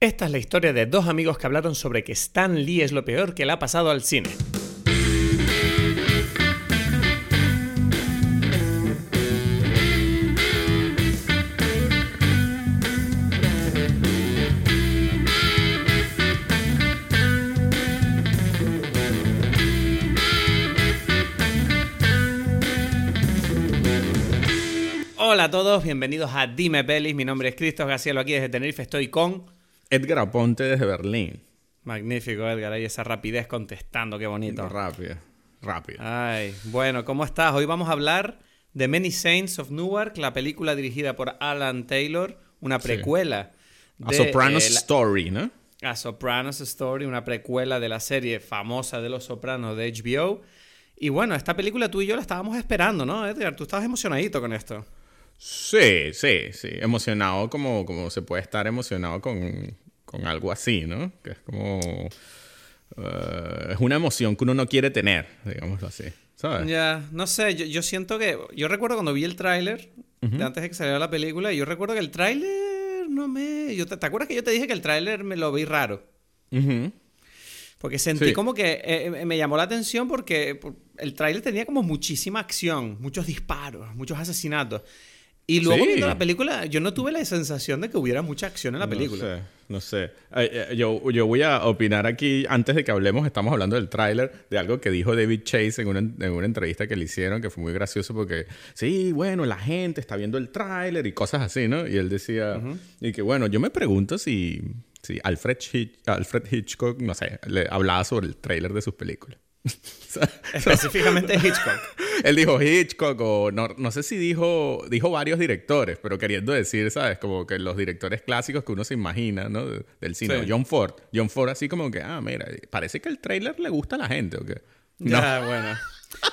Esta es la historia de dos amigos que hablaron sobre que Stan Lee es lo peor que le ha pasado al cine. Hola a todos, bienvenidos a Dime Pelis. Mi nombre es Cristos Gacielo, aquí desde Tenerife estoy con... Edgar Aponte desde Berlín. Magnífico, Edgar, ahí esa rapidez contestando, qué bonito. Rápido, rápido. Ay, bueno, ¿cómo estás? Hoy vamos a hablar de Many Saints of Newark, la película dirigida por Alan Taylor, una precuela. A Sopranos Story, ¿no? A Sopranos Story, una precuela de la serie famosa de Los Sopranos de HBO. Y bueno, esta película tú y yo la estabamos esperando, ¿no, Edgar? Tú estabas emocionadito con esto. Sí, sí, sí. Emocionado como, como se puede estar emocionado con, con algo así, ¿no? Que es como... Eh, es una emoción que uno no quiere tener, digamos así. ¿Sabes? Ya, no sé, yo, yo, siento que... Yo recuerdo cuando vi el tráiler, antes de que saliera la película, yo recuerdo que el tráiler no me... Yo, ¿te, acuerdas que yo te dije que el tráiler me lo vi raro? Porque sentí como que eh, me llamó la atención porque el tráiler tenía como muchísima acción, muchos disparos, muchos asesinatos. Y luego viendo la película, yo no tuve la sensación de que hubiera mucha acción en la película. No sé, no sé. Yo, yo voy a opinar aquí, antes de que hablemos, estamos hablando del tráiler, de algo que dijo David Chase en una, en una, entrevista que le hicieron, que fue muy gracioso porque, sí, bueno, la gente está viendo el tráiler y cosas así, ¿no? Y él decía, y que bueno, yo me pregunto si, si Alfred, Alfred Hitchcock, no sé, le hablaba sobre el tráiler de sus películas. Específicamente Hitchcock. Él dijo Hitchcock o no, no sé si dijo, dijo varios directores, pero queriendo decir, ¿sabes? Como que los directores clásicos que uno se imagina, ¿no? Del cine. John Ford. John Ford así como que, ah, mira, parece que el trailer le gusta a la gente, ¿o qué? Ya, bueno.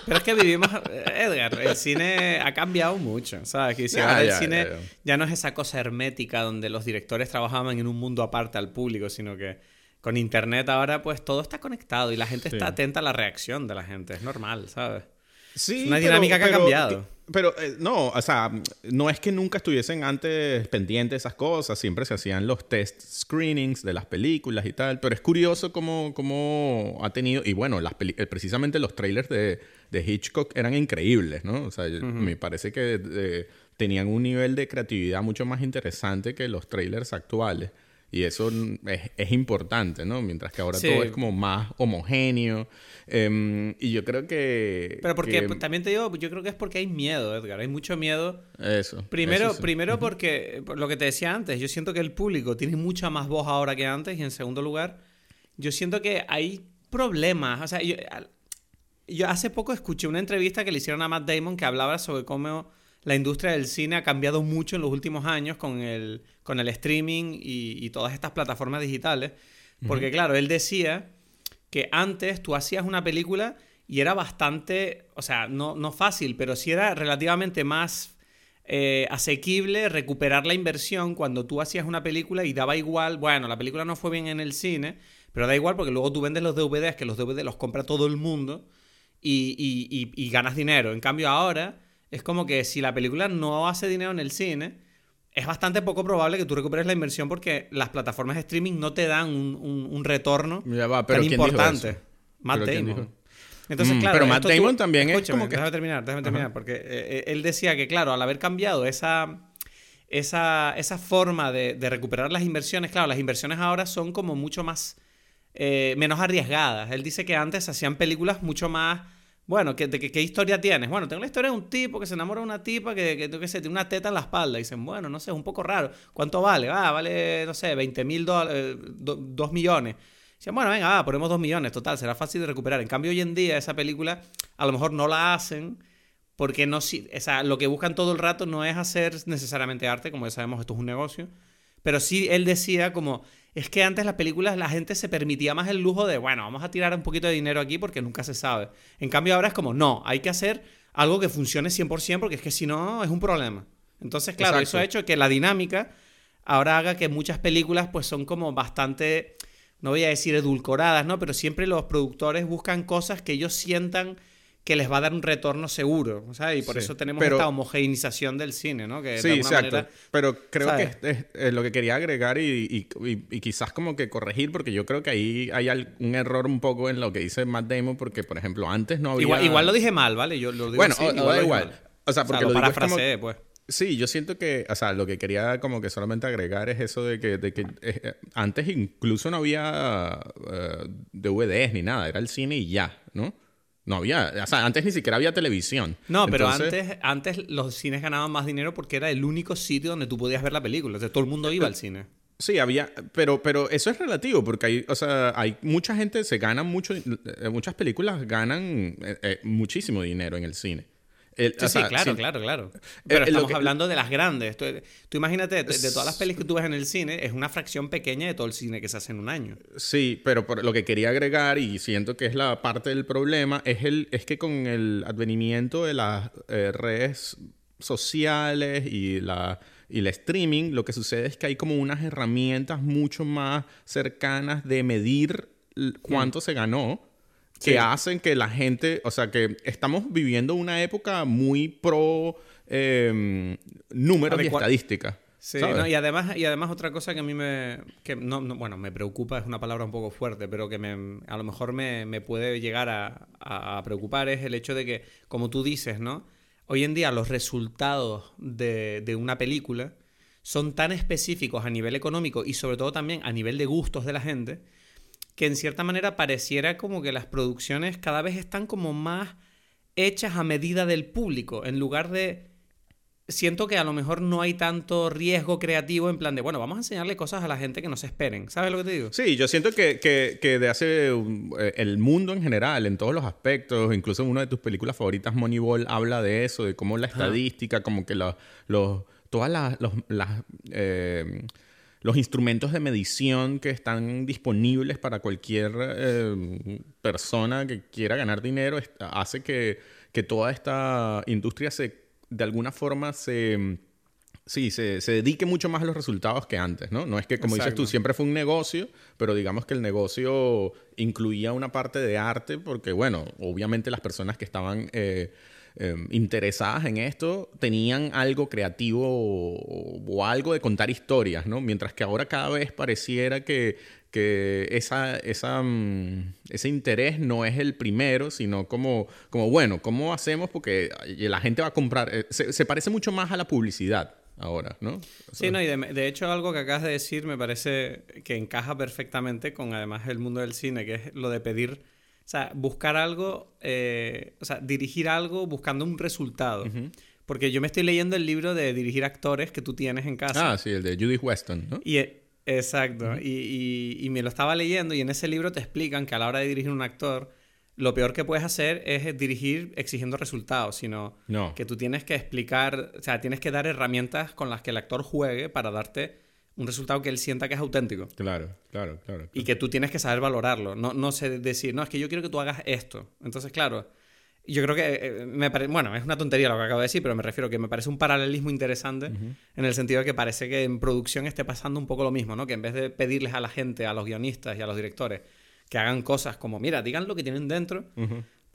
Pero es que vivimos, Edgar, el cine ha cambiado mucho, ¿sabes? Que si ahora el cine ya, no es esa cosa hermética donde los directores trabajaban en un mundo aparte al público, sino que con internet ahora pues todo está conectado y la gente está atenta a la reacción de la gente. Es normal, ¿sabes? Sí. Es una dinámica que ha cambiado. Pero eh, no, o sea, no es que nunca estuviesen antes pendientes de esas cosas, siempre se hacían los test screenings de las películas y tal, pero es curioso cómo, cómo ha tenido, y bueno, las eh, precisamente los trailers de, de, Hitchcock eran increíbles, ¿no? O sea, me parece que eh, tenían un nivel de creatividad mucho más interesante que los trailers actuales. Y eso es, importante, ¿no? Mientras que ahora todo es como más homogéneo. Em, y yo creo que... Pero porque también te digo, yo creo que es porque hay miedo, Edgar. Hay mucho miedo. Eso. Primero, primero porque, por lo que te decía antes, yo siento que el público tiene mucha más voz ahora que antes. Y en segundo lugar, yo siento que hay problemas. O sea, yo, yo hace poco escuché una entrevista que le hicieron a Matt Damon que hablaba sobre cómo la industria del cine ha cambiado mucho en los últimos años con el, con el streaming y, todas estas plataformas digitales. Porque claro, él decía que antes tú hacías una película y era bastante, o sea, no, no fácil, pero sí era relativamente más eh, asequible recuperar la inversión cuando tú hacías una película y daba igual, bueno, la película no fue bien en el cine, pero da igual porque luego tú vendes los DVDs, que los DVDs los compra todo el mundo y, y ganas dinero. En cambio ahora es como que si la película no hace dinero en el cine, es bastante poco probable que tú recuperes la inversión porque las plataformas de streaming no te dan un, retorno tan importante. Matt Damon. Entonces, mm, claro, pero Matt Damon también es como que... Déjame terminar, déjame terminar, porque eh, eh, él decía que, claro, al haber cambiado esa, esa, esa forma de, recuperar las inversiones, claro, las inversiones ahora son como mucho más... Eh, menos arriesgadas. Él dice que antes hacían películas mucho más bueno, ¿qué, historia tienes? Bueno, tengo la historia de un tipo que se enamora de una tipa que, que, que tiene una teta en la espalda. Y dicen, bueno, no sé, es un poco raro. ¿Cuánto vale? Ah, vale, no sé, 20 mil dólares, 2 millones. Dicen, bueno, venga, ah, ponemos 2 millones, total, será fácil de recuperar. En cambio, hoy en día esa película a lo mejor no la hacen porque no, o sea, lo que buscan todo el rato no es hacer necesariamente arte, como ya sabemos, esto es un negocio. Pero sí él decía como, es que antes las películas la gente se permitía más el lujo de, bueno, vamos a tirar un poquito de dinero aquí porque nunca se sabe. En cambio ahora es como, no, hay que hacer algo que funcione 100% porque es que si no es un problema. Entonces, claro, eso ha hecho que la dinámica ahora haga que muchas películas pues son como bastante, no voy a decir edulcoradas, ¿no? Pero siempre los productores buscan cosas que ellos sientan que les va a dar un retorno seguro, ¿sabes? Y por Sí, eso tenemos pero- esta homogeneización del cine, ¿no? Que de Sí, alguna exacto. manera- Pero creo ¿sabes? que es, es- lo que quería agregar y, y- y- y quizás como que corregir, porque yo creo que ahí hay un error un poco en lo que dice Matt Damon, porque, por ejemplo, antes no había... Igual, igual lo dije mal, ¿vale? Yo lo digo Bueno, así, o- o igual da dije igual. mal. O sea, porque lo lo como- parafraseé, pues. Sí, yo siento que, o sea, lo que quería como que solamente agregar es eso de que, de que eh, eh, antes incluso no había eh, DVDs ni nada, era el cine y ya, ¿no? No había, o sea, antes ni siquiera había televisión. No, pero Entonces- antes, antes los cines ganaban más dinero porque era el único sitio donde tú podías ver la película. O sea, todo el mundo iba al cine. Sí, había, pero, pero eso es relativo, porque hay, o sea, hay mucha gente, se gana mucho, eh, muchas películas ganan eh, eh, muchísimo dinero en el cine. El- Sí, sea, claro, sí, claro, claro. Pero eh, estamos que- hablando de las grandes. Tú, tú imagínate, de, de todas las pelis que tú ves en el cine, es una fracción pequeña de todo el cine que se hace en un año. Sí, pero por lo que quería agregar, y siento que es la parte del problema, es, el, es que con el advenimiento de las eh, redes sociales y la, y el streaming, lo que sucede es que hay como unas herramientas mucho más cercanas de medir cuánto se ganó, que Sí. hacen que la gente, o sea, que estamos viviendo una época muy pro eh, números y estadísticas. Sí, y además, y además otra cosa que a mí me, que no, no- bueno, me preocupa, es una palabra un poco fuerte, pero que me, a lo mejor me, me puede llegar a, a- a preocupar es el hecho de que, como tú dices, ¿no? Hoy en día los resultados de, de una película son tan específicos a nivel económico y sobre todo también a nivel de gustos de la gente, que en cierta manera pareciera como que las producciones cada vez están como más hechas a medida del público, en lugar de siento que a lo mejor no hay tanto riesgo creativo en plan de, bueno, vamos a enseñarle cosas a la gente que no se esperen. ¿Sabes lo que te digo? Sí, yo siento que, que, que de hace um, eh, el mundo en general, en todos los aspectos, incluso en una de tus películas favoritas, Moneyball, habla de eso, de cómo la estadística, como que los, los, todas las, los, las, eh, los instrumentos de medición que están disponibles para cualquier eh, persona que quiera ganar dinero, hace que, que toda esta industria se, de alguna forma se... Sí, se, se dedique mucho más a los resultados que antes, ¿no? No es que, como dices tú, siempre fue un negocio, pero digamos que el negocio incluía una parte de arte porque, bueno, obviamente las personas que estaban eh, eh, interesadas en esto tenían algo creativo o, o algo de contar historias, ¿no? Mientras que ahora cada vez pareciera que, que esa, esa, mm, ese interés no es el primero, sino como, como bueno, ¿cómo hacemos? Porque la gente va a comprar, eh, se, se parece mucho más a la publicidad ahora, ¿no? O Sí, no, y de, de hecho algo que acabas de decir me parece que encaja perfectamente con además el mundo del cine, que es lo de pedir, o sea, buscar algo, eh, o sea, dirigir algo buscando un resultado. Porque yo me estoy leyendo el libro de dirigir actores que tú tienes en casa. Ah, sí, el de Judith Weston, ¿no? Y, e- exacto. y, y- y me lo estaba leyendo y en ese libro te explican que a la hora de dirigir un actor, lo peor que puedes hacer es dirigir exigiendo resultados, sino No. que tú tienes que explicar, o sea, tienes que dar herramientas con las que el actor juegue para darte un resultado que él sienta que es auténtico. Claro, claro, claro. Y que tú tienes que saber valorarlo. No, no sé decir, no, es que yo quiero que tú hagas esto. Entonces, claro, yo creo que eh, me bueno, es una tontería lo que acabo de decir, pero me refiero que me parece un paralelismo interesante en el sentido de que parece que en producción esté pasando un poco lo mismo, ¿no? Que en vez de pedirles a la gente, a los guionistas y a los directores que hagan cosas como, mira, digan lo que tienen dentro,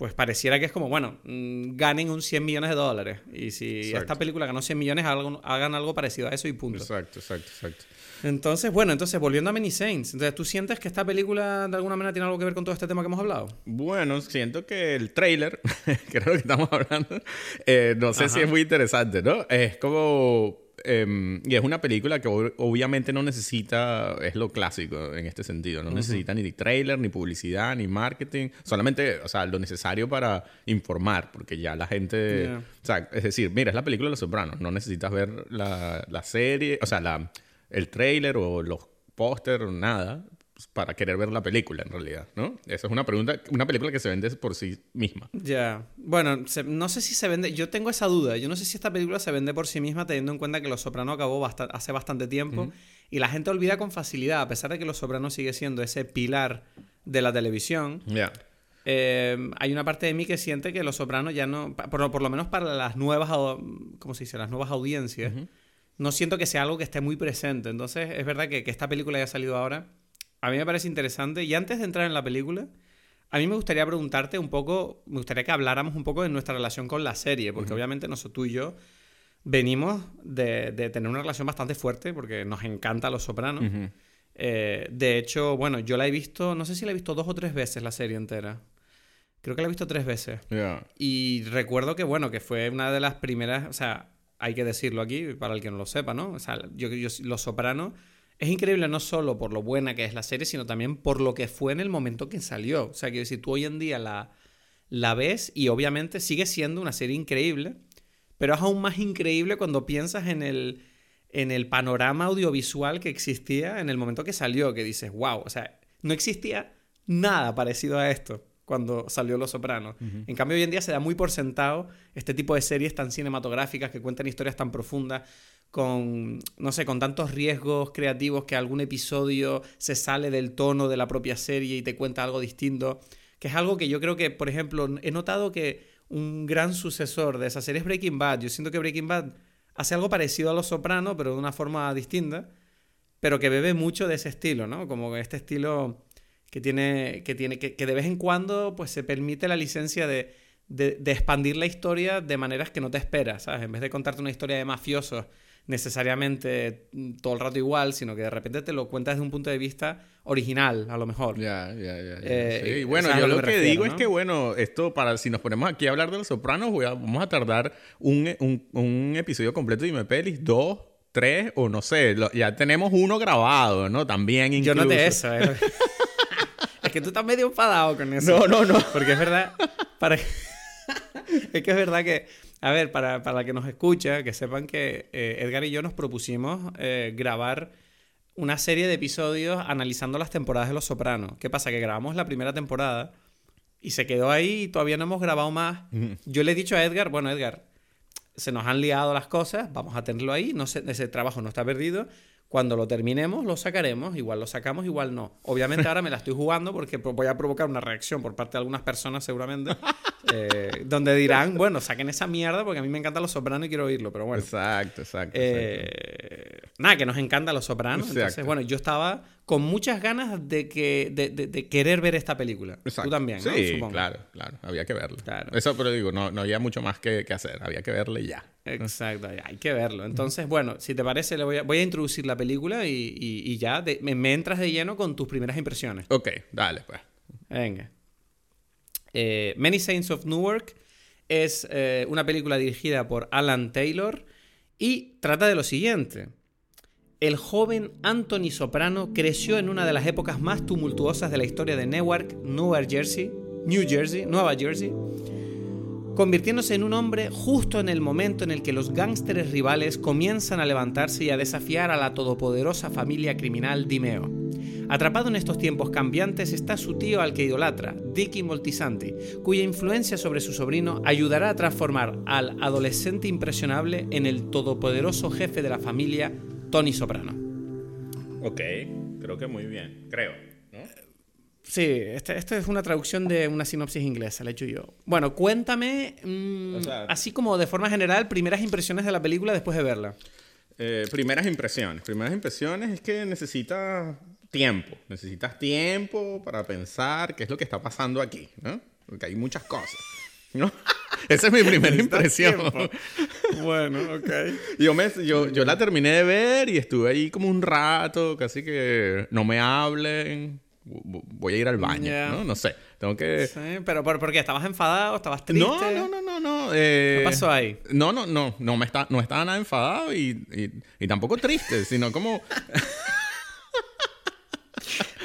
pues pareciera que es como, bueno, mm, ganen un 100 millones de dólares. Y si Exacto. esta película ganó 100 millones, hagan, hagan algo parecido a eso y punto. Exacto, exacto, exacto. Entonces, bueno, entonces volviendo a Many Saints, entonces tú sientes que esta película de alguna manera tiene algo que ver con todo este tema que hemos hablado. Bueno, siento que el trailer, que es lo que estamos hablando, eh, no sé si es muy interesante, ¿no? Es como... em, y es una película que ob- obviamente no necesita, es lo clásico en este sentido, no necesita ni trailer, ni publicidad, ni marketing, solamente, o sea, lo necesario para informar, porque ya la gente, Yeah. o sea, es decir, mira, es la película de Los Sopranos, no necesitas ver la, la serie, o sea, la, el trailer o los póster o nada para querer ver la película en realidad, ¿no? Esa es una pregunta, una película que se vende por sí misma. Ya. Bueno, se- no sé si se vende. Yo tengo esa duda. Yo no sé si esta película se vende por sí misma, teniendo en cuenta que Los Sopranos acabó hace bastante tiempo. Y la gente olvida con facilidad, a pesar de que Los Sopranos sigue siendo ese pilar de la televisión. Ya. eh, hay una parte de mí que siente que Los Sopranos ya no. Por, por lo menos para las nuevas. ¿Cómo se dice? Las nuevas audiencias. No siento que sea algo que esté muy presente. Entonces, es verdad que, que esta película haya salido ahora. A mí me parece interesante. Y antes de entrar en la película, a mí me gustaría preguntarte un poco, me gustaría que habláramos un poco de nuestra relación con la serie, porque obviamente nosotros tú y yo venimos de, tener una relación bastante fuerte, porque nos encanta Los Sopranos. Eh, de hecho, bueno, yo la he visto, no sé si la he visto dos o tres veces la serie entera. Creo que la he visto tres veces. Y recuerdo que, bueno, que fue una de las primeras, o sea, hay que decirlo aquí para el que no lo sepa, ¿no? O sea, yo, yo Los Sopranos es increíble no solo por lo buena que es la serie, sino también por lo que fue en el momento que salió. O sea, que si tú hoy en día la, la ves y obviamente sigue siendo una serie increíble, pero es aún más increíble cuando piensas en el, en el panorama audiovisual que existía en el momento que salió, que dices, wow, o sea, no existía nada parecido a esto cuando salió Los Sopranos. En cambio, hoy en día se da muy por sentado este tipo de series tan cinematográficas que cuentan historias tan profundas, con, no sé, con tantos riesgos creativos que algún episodio se sale del tono de la propia serie y te cuenta algo distinto, que es algo que yo creo que, por ejemplo, he notado que un gran sucesor de esa serie es Breaking Bad. Yo siento que Breaking Bad hace algo parecido a Los Sopranos, pero de una forma distinta, pero que bebe mucho de ese estilo, ¿no? Como este estilo que tiene, que, tiene que, de vez en cuando pues, se permite la licencia de, de, expandir la historia de maneras que no te esperas, ¿sabes? En vez de contarte una historia de mafiosos necesariamente mm, todo el rato igual, sino que de repente te lo cuentas desde un punto de vista original, a lo mejor. Ya, ya, ya. Eh, bueno, yo lo, que, digo es que, bueno, esto para si nos ponemos aquí a hablar de Los Sopranos, vamos a tardar un, un, un episodio completo de Dime Pelis, dos, tres o no sé, ya tenemos uno grabado, ¿no? También incluso. Yo noté eso, ¿eh? Es que tú estás medio enfadado con eso. No, no, no. Porque es verdad, para... es que es verdad que, a ver, para, para la que nos escucha, que sepan que eh, Edgar y yo nos propusimos eh, grabar una serie de episodios analizando las temporadas de Los Sopranos. ¿Qué pasa? Que grabamos la primera temporada y se quedó ahí y todavía no hemos grabado más. Yo le he dicho a Edgar, bueno, Edgar, se nos han liado las cosas, vamos a tenerlo ahí, no ese trabajo no está perdido, cuando lo terminemos, lo sacaremos. Igual lo sacamos, igual no. Obviamente ahora me la estoy jugando porque voy a provocar una reacción por parte de algunas personas seguramente. Eh, donde dirán, bueno, saquen esa mierda porque a mí me encantan los sopranos y quiero oírlo. Pero bueno. Exacto, exacto. Eh, nada, que nos encantan los sopranos. Entonces, bueno, yo estaba con muchas ganas de, que, de, querer ver esta película. Tú también, ¿no? Sí, claro, claro. Había que verlo. Claro. Eso, pero digo, no, no había mucho más que, hacer. Había que verle ya. Exacto, hay que verlo. Entonces, bueno, si te parece, le voy a, voy a introducir la película y, y, ya me, entras de lleno con tus primeras impresiones. Ok, dale, pues. Venga. Eh, Many Saints of Newark es eh, una película dirigida por Alan Taylor y trata de lo siguiente el joven Anthony Soprano creció en una de las épocas más tumultuosas de la historia de Newark, Nueva Jersey, New Jersey, Nueva Jersey, convirtiéndose en un hombre justo en el momento en el que los gángsteres rivales comienzan a levantarse y a desafiar a la todopoderosa familia criminal Dimeo. Atrapado en estos tiempos cambiantes está su tío al que idolatra, Dicky Moltisanti, cuya influencia sobre su sobrino ayudará a transformar al adolescente impresionable en el todopoderoso jefe de la familia Tony Soprano. Ok, creo que muy bien, creo. ¿no? Sí, este es una traducción de una sinopsis inglesa, la he hecho yo. Bueno, cuéntame, mm, así como de forma general, primeras impresiones de la película después de verla. Eh, primeras impresiones. Primeras impresiones es que necesitas tiempo. Necesitas tiempo para pensar qué es lo que está pasando aquí, ¿no? Porque hay muchas cosas. ¿No? Esa es mi primera impresión. bueno, ok. Yo, me, yo, yo la terminé de ver y estuve ahí como un rato, casi que no me hablen. Voy a ir al baño, ¿no? No sé. Tengo que... Sí, pero ¿por, qué? ¿Estabas enfadado? ¿Estabas triste? No, no, no, no. no eh... ¿Qué pasó ahí? No, no, no. No, me está, no estaba nada enfadado y, y, y tampoco triste, sino como...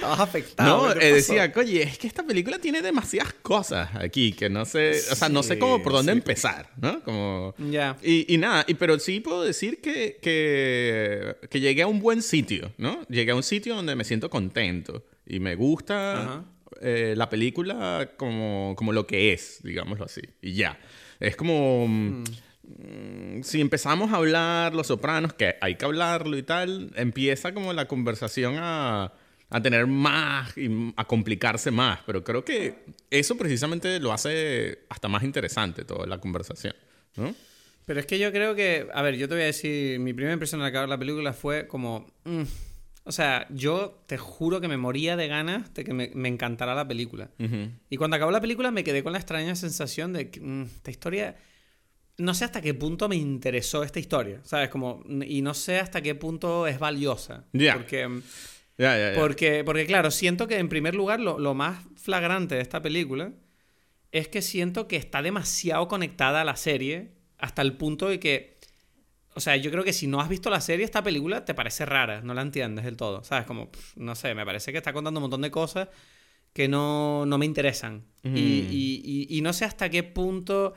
Estabas afectado. No, eh, decía, oye, es que esta película tiene demasiadas cosas aquí que no sé, o sea, no sé cómo por dónde empezar, ¿no? Como... Ya. Y, nada, y, pero sí puedo decir que, que, que, llegué a un buen sitio, ¿no? Llegué a un sitio donde me siento contento y me gusta eh, la película como, como lo que es, digámoslo así, y ya. Es como... Mm. Mm, si empezamos a hablar Los Sopranos, que hay que hablarlo y tal, empieza como la conversación a a tener más y a complicarse más. Pero creo que eso precisamente lo hace hasta más interesante toda la conversación, ¿no? Pero es que yo creo que, a ver, yo te voy a decir, mi primera impresión al acabar la película fue como, mm, O sea, yo te juro que me moría de ganas de que me, me encantara la película. Ujú. Y cuando acabó la película me quedé con la extraña sensación de que mm, esta historia... No sé hasta qué punto me interesó esta historia, ¿sabes? Como, y no sé hasta qué punto es valiosa. Ya. Porque, Porque, porque, claro, siento que en primer lugar lo, lo más flagrante de esta película es que siento que está demasiado conectada a la serie hasta el punto de que... O sea, yo creo que si no has visto la serie, esta película te parece rara, no la entiendes del todo. ¿Sabes? Como, pff, no sé, me parece que está contando un montón de cosas que no, no me interesan. Y, y- y- y no sé hasta qué punto...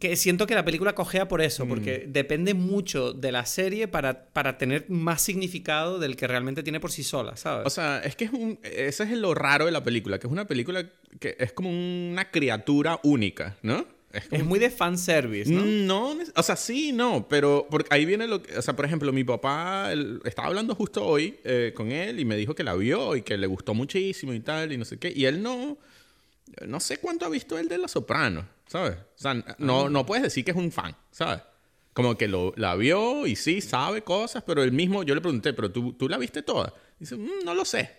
Que siento que la película cojea por eso, porque depende mucho de la serie para, para tener más significado del que realmente tiene por sí sola, ¿sabes? O sea, es que es un, ese es lo raro de la película, que es una película que es como una criatura única, ¿no? Es como es muy de fanservice, ¿no? Mm, No, o sea, sí, no, pero porque ahí viene lo que, o sea, por ejemplo, mi papá él- estaba hablando justo hoy eh, con él y me dijo que la vio y que le gustó muchísimo y tal y no sé qué, y él no, no sé cuánto ha visto él de Los Sopranos, ¿sabes? O sea, no, no puedes decir que es un fan, ¿sabes? Como que lo, la vio y sí, sabe cosas, pero él mismo, yo le pregunté, pero tú, tú la viste toda. Dice, "Mm, no lo sé,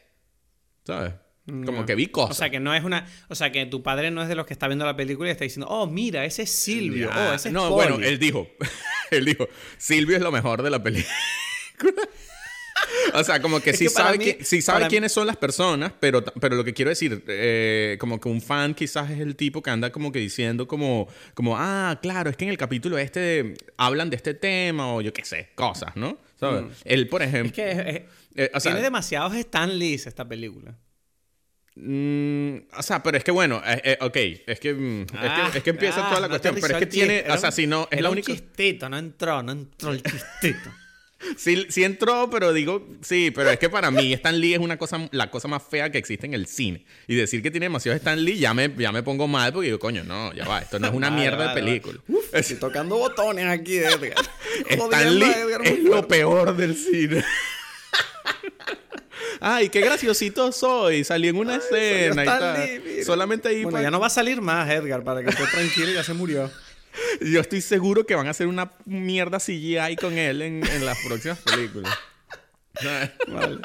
¿sabes? Como Ya. que vi cosas. O sea, que no es una. O sea, que tu padre no es de los que está viendo la película y está diciendo, oh, mira, ese es Silvio. Oh, ese es no, Polly". bueno, él dijo, él dijo, Silvio es lo mejor de la película. o sea, como que sí que sabe, mí- sí sabe mí- quiénes son las personas, pero, pero lo que quiero decir, eh, como que un fan quizás es el tipo que anda como que diciendo como, como, ah, claro, es que en el capítulo este hablan de este tema o yo qué sé, cosas, ¿no? ¿Sabes? Él, por ejemplo... Mm. Es que es- es- eh, o sea, tiene demasiados Stan Lees esta película. Mm, o sea, pero es que bueno, eh, eh, ok, es que, mm, es Ah, que, es que empieza ah, toda la no cuestión, pero es que tiene, o sea, si no, es era la un única... chistito, no entró, no entró el chistito. Sí, sí entró, pero digo, sí, pero es que para mí Stan Lee es una cosa, la cosa más fea que existe en el cine. Y decir que tiene demasiado Stan Lee ya me, ya me pongo mal porque digo, coño, no, ya va, esto no es una Vale, mierda vale, de vale. película. Estoy tocando botones aquí, Edgar. Stan Lee Edgar es lo peor del cine. Ay, qué graciosito soy. Salí en una escena y tal. Solamente ahí Bueno, ya no va a salir más, Edgar, para que estés tranquilo, ya se murió. yo estoy seguro que van a hacer una mierda CGI con él en, en las próximas películas. Vale.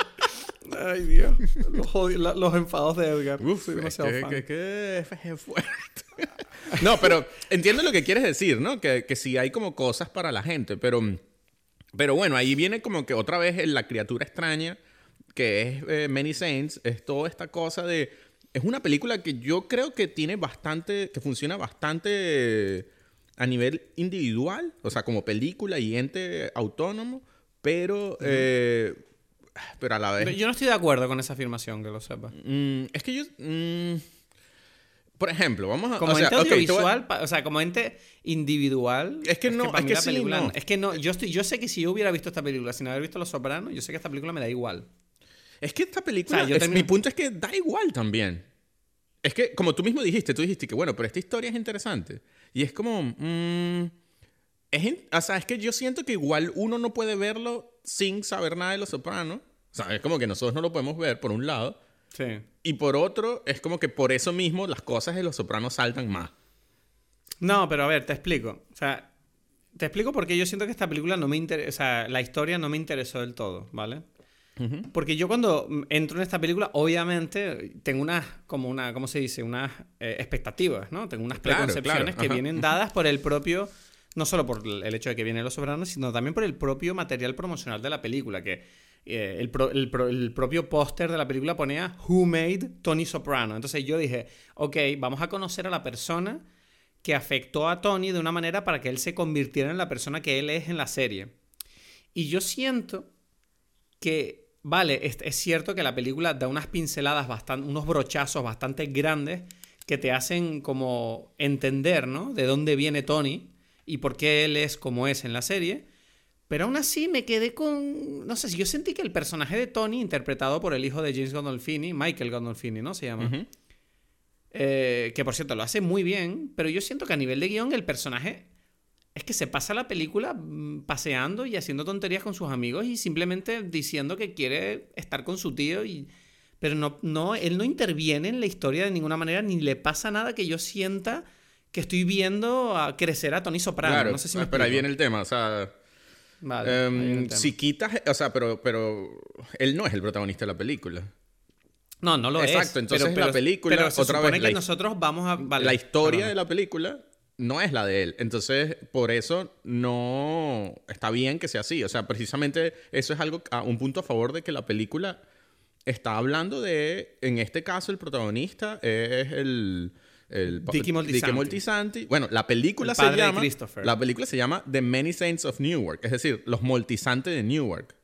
Ay, Dios. Los, la- los enfados de Edgar. Uf, Soy es demasiado que, fan. que- que es fuerte. no, pero entiendo lo que quieres decir, ¿no? Que, que sí hay como cosas para la gente, pero, pero bueno, ahí viene como que otra vez la criatura extraña, que es eh, Many Saints, es toda esta cosa de... Es una película que yo creo que tiene bastante, que funciona bastante a nivel individual, o sea, como película y ente autónomo, pero, eh, pero a la vez... Yo no estoy de acuerdo con esa afirmación, que lo sepas. Mm, es que yo. mm, por ejemplo, vamos a. Como o sea, ente a- audiovisual, o sea, como ente individual. Es que no, es que la sí, película no. Es que no, yo, estoy, yo sé que si yo hubiera visto esta película sin haber visto Los Sopranos, yo sé que esta película me da igual. Es que esta película. O sea, yo es- termino- Mi punto es que da igual también. Es que, como tú mismo dijiste, tú dijiste que, bueno, pero esta historia es interesante. Y es como. mm, es o sea, es que yo siento que igual uno no puede verlo sin saber nada de Los Sopranos. O sea, es como que nosotros no lo podemos ver, por un lado. Sí. Y por otro, es como que por eso mismo las cosas de Los Sopranos saltan más. No, pero a ver, te explico. O sea, te explico porque yo siento que esta película no me interesa. O sea, la historia no me interesó del todo, ¿vale? Porque yo cuando entro en esta película, obviamente, tengo unas, como una, ¿cómo se dice? Unas eh, expectativas, ¿no? Tengo unas Claro, preconcepciones claro, que vienen dadas por el propio, no solo por el hecho de que vienen Los Sopranos, sino también por el propio material promocional de la película, que eh, el, pro- el pro- el propio póster de la película ponía Who Made Tony Soprano. Entonces yo dije, ok, vamos a conocer a la persona que afectó a Tony de una manera para que él se convirtiera en la persona que él es en la serie. Y yo siento que, vale, es, es cierto que la película da unas pinceladas bastante, unos brochazos bastante grandes que te hacen como entender, ¿no? De dónde viene Tony y por qué él es como es en la serie. Pero aún así me quedé con... No sé, si yo sentí que el personaje de Tony, interpretado por el hijo de James Gandolfini, Michael Gandolfini, ¿no? Se llama. Eh, que por cierto lo hace muy bien, pero yo siento que a nivel de guion el personaje es que se pasa la película mm, paseando y haciendo tonterías con sus amigos y simplemente diciendo que quiere estar con su tío y pero no no él no interviene en la historia de ninguna manera ni le pasa nada que yo sienta que estoy viendo a crecer a Tony Soprano, Claro, no sé si me pero ahí viene el tema, o sea... Vale, tema. si quitas, o sea, pero, pero él no es el protagonista de la película. No, no lo es. Exacto, entonces pero, la película, pero se otra supone vez, que la nosotros vamos a... vale, la historia perdona. de la película no es la de él. Entonces, por eso no está bien que sea así. O sea, precisamente eso es algo, a un punto a favor de que la película está hablando de, en este caso, el protagonista es el... Dickie Moltisanti. Moltisanti. Bueno, la película El se llama... Christopher. La película se llama The Many Saints of Newark. Es decir, los Moltisantes de Newark.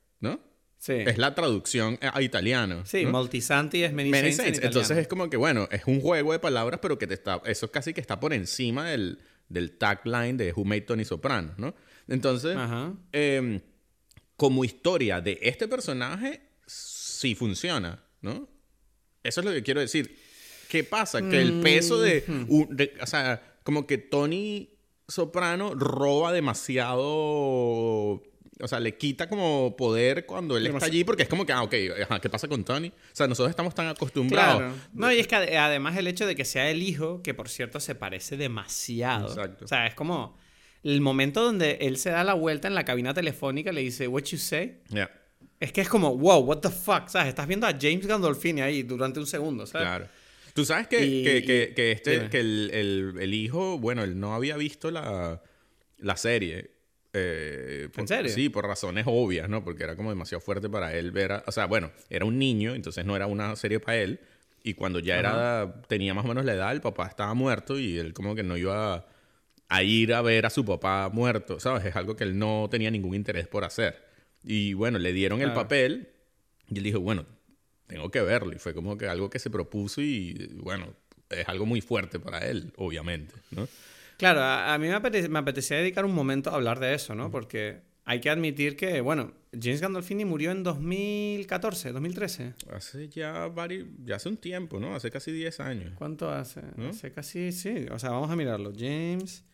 Sí, Es la traducción a italiano. sí ¿no? Moltisanti es Many, Many Saints. en Saints. Entonces es como que, bueno, es un juego de palabras, pero que te está. Eso casi que está por encima del, del tagline de Who Made Tony Soprano, ¿no? Entonces, em, como historia de este personaje, sí funciona, ¿no? Eso es lo que quiero decir. ¿Qué pasa? Que el peso de, un- de- O sea, como que Tony Soprano roba demasiado. O sea, le quita como poder cuando él está allí, porque es como que, ah, ok, ajá, ¿qué pasa con Tony? O sea, nosotros estamos tan acostumbrados. Claro. No, y es que ade- además el hecho de que sea el hijo, que por cierto se parece demasiado. Exacto. O sea, es como el momento donde él se da la vuelta en la cabina telefónica le dice, What you say? Ya, Es que es como, wow, what the fuck, ¿sabes? Estás viendo a James Gandolfini ahí durante un segundo, ¿sabes? claro. Tú sabes que, Y- que, que, este, el, el- el hijo, bueno, él no había visto la, la serie. Eh, por- ¿En serio? Sí, por razones obvias, ¿no? Porque era como demasiado fuerte para él ver, a- o sea, bueno, era un niño, entonces no era una serie para él. Y cuando ya era, tenía más o menos la edad, el papá estaba muerto y él como que no iba a, a ir a ver a su papá muerto, ¿sabes? Es algo que él no tenía ningún interés por hacer. Y bueno, le dieron el papel y él dijo, bueno, tengo que verlo. Y fue como que algo que se propuso y bueno, es algo muy fuerte para él, obviamente, ¿no? Claro, a, a mí me, apete- me apetecía dedicar un momento a hablar de eso, ¿no? Porque hay que admitir que, bueno, James Gandolfini murió en 2014, 2013. Hace ya varios, ya hace un tiempo, ¿no? Hace casi 10 años. ¿Cuánto hace? ¿No? Hace casi, sí. O sea, vamos a mirarlo. James.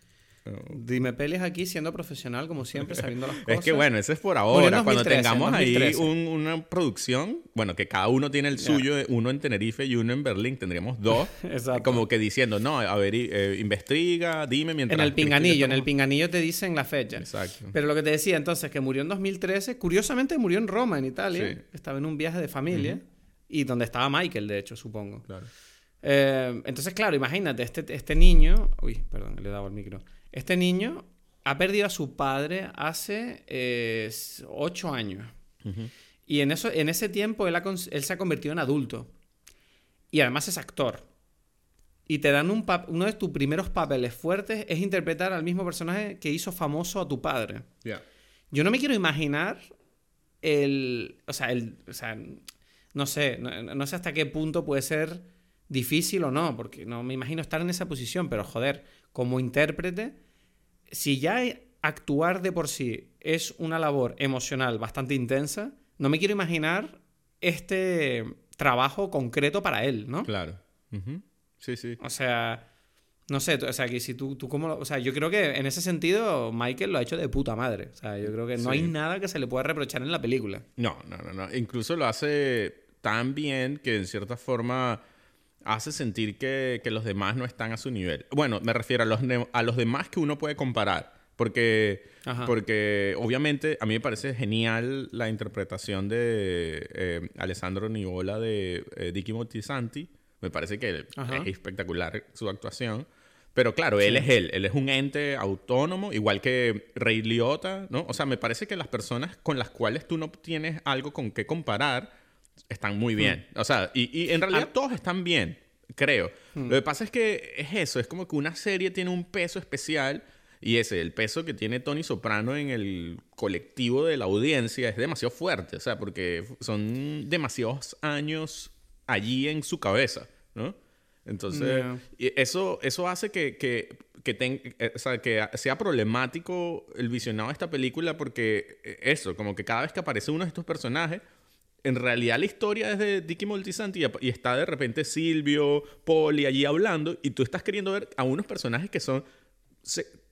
Dime pelis aquí siendo profesional, como siempre, sabiendo las cosas. Es que bueno, ese es por ahora. en Cuando 2013, tengamos ahí 2013. un- una producción, bueno, que cada uno tiene el suyo, uno en Tenerife y uno en Berlín, tendríamos dos. Exacto. Como que diciendo, no, a ver, eh, investiga, dime mientras. En el pinganillo, en el pinganillo te dicen la fecha. Exacto. Pero lo que te decía entonces, que murió en 2013, curiosamente murió en Roma, en Italia. Sí. Estaba en un viaje de familia. Y donde estaba Michael, de hecho, supongo. Claro. Eh, entonces, claro, imagínate, este, este niño. Uy, perdón, le he dado el micro. Este niño ha perdido a su padre hace eh, ocho años. Y en, eso, en ese tiempo él, ha él se ha convertido en adulto. Y además es actor. Y te dan un uno de tus primeros papeles fuertes es interpretar al mismo personaje que hizo famoso a tu padre. Ya. Yo no me quiero imaginar el. O sea, el. O sea, no sé. No, no sé hasta qué punto puede ser difícil o no, porque no me imagino estar en esa posición, pero joder, como intérprete, si ya actuar de por sí es una labor emocional bastante intensa, no me quiero imaginar este trabajo concreto para él, ¿no? Claro. Sí, sí. O sea, no sé, o sea, que si tú, tú cómo lo- o sea, yo creo que en ese sentido Michael lo ha hecho de puta madre. O sea, yo creo que no Sí. hay nada que se le pueda reprochar en la película. No, no, no, no. Incluso lo hace tan bien que en cierta forma hace sentir que, que los demás no están a su nivel. Bueno, me refiero a los, a los demás que uno puede comparar. Porque, Ajá. porque obviamente a mí me parece genial la interpretación de eh, Alessandro Nivola de eh, Dicky Moltisanti. Me parece que Ajá. es espectacular su actuación. Pero claro, él es él. Él es un ente autónomo, igual que Ray Liotta, ¿no? O sea, me parece que las personas con las cuales tú no tienes algo con qué comparar están muy bien. O sea, y, y en realidad Ah. todos están bien, creo. Lo que pasa es que es eso, es como que una serie tiene un peso especial y ese, el peso que tiene Tony Soprano en el colectivo de la audiencia es demasiado fuerte, o sea, porque son demasiados años allí en su cabeza, ¿no? Entonces, Ya. y eso, eso hace que, que, que, ten- eh, o sea, que sea problemático el visionado de esta película porque eh, eso, como que cada vez que aparece uno de estos personajes, en realidad la historia es de Dicky Moltisanti y está de repente Silvio, Polly allí hablando y tú estás queriendo ver a unos personajes que son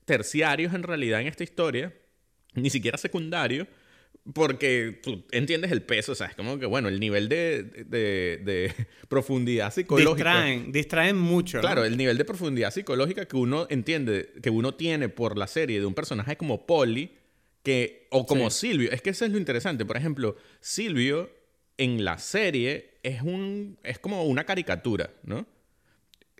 terciarios en realidad en esta historia, ni siquiera secundarios, porque tú entiendes el peso, o sea, es como que, bueno, el nivel de, de- de profundidad psicológica. Distraen, distraen mucho. ¿no? Claro, el nivel de profundidad psicológica que uno entiende, que uno tiene por la serie de un personaje como Polly, que, o como Silvio, es que eso es lo interesante. Por ejemplo, Silvio en la serie es un, es como una caricatura, ¿no?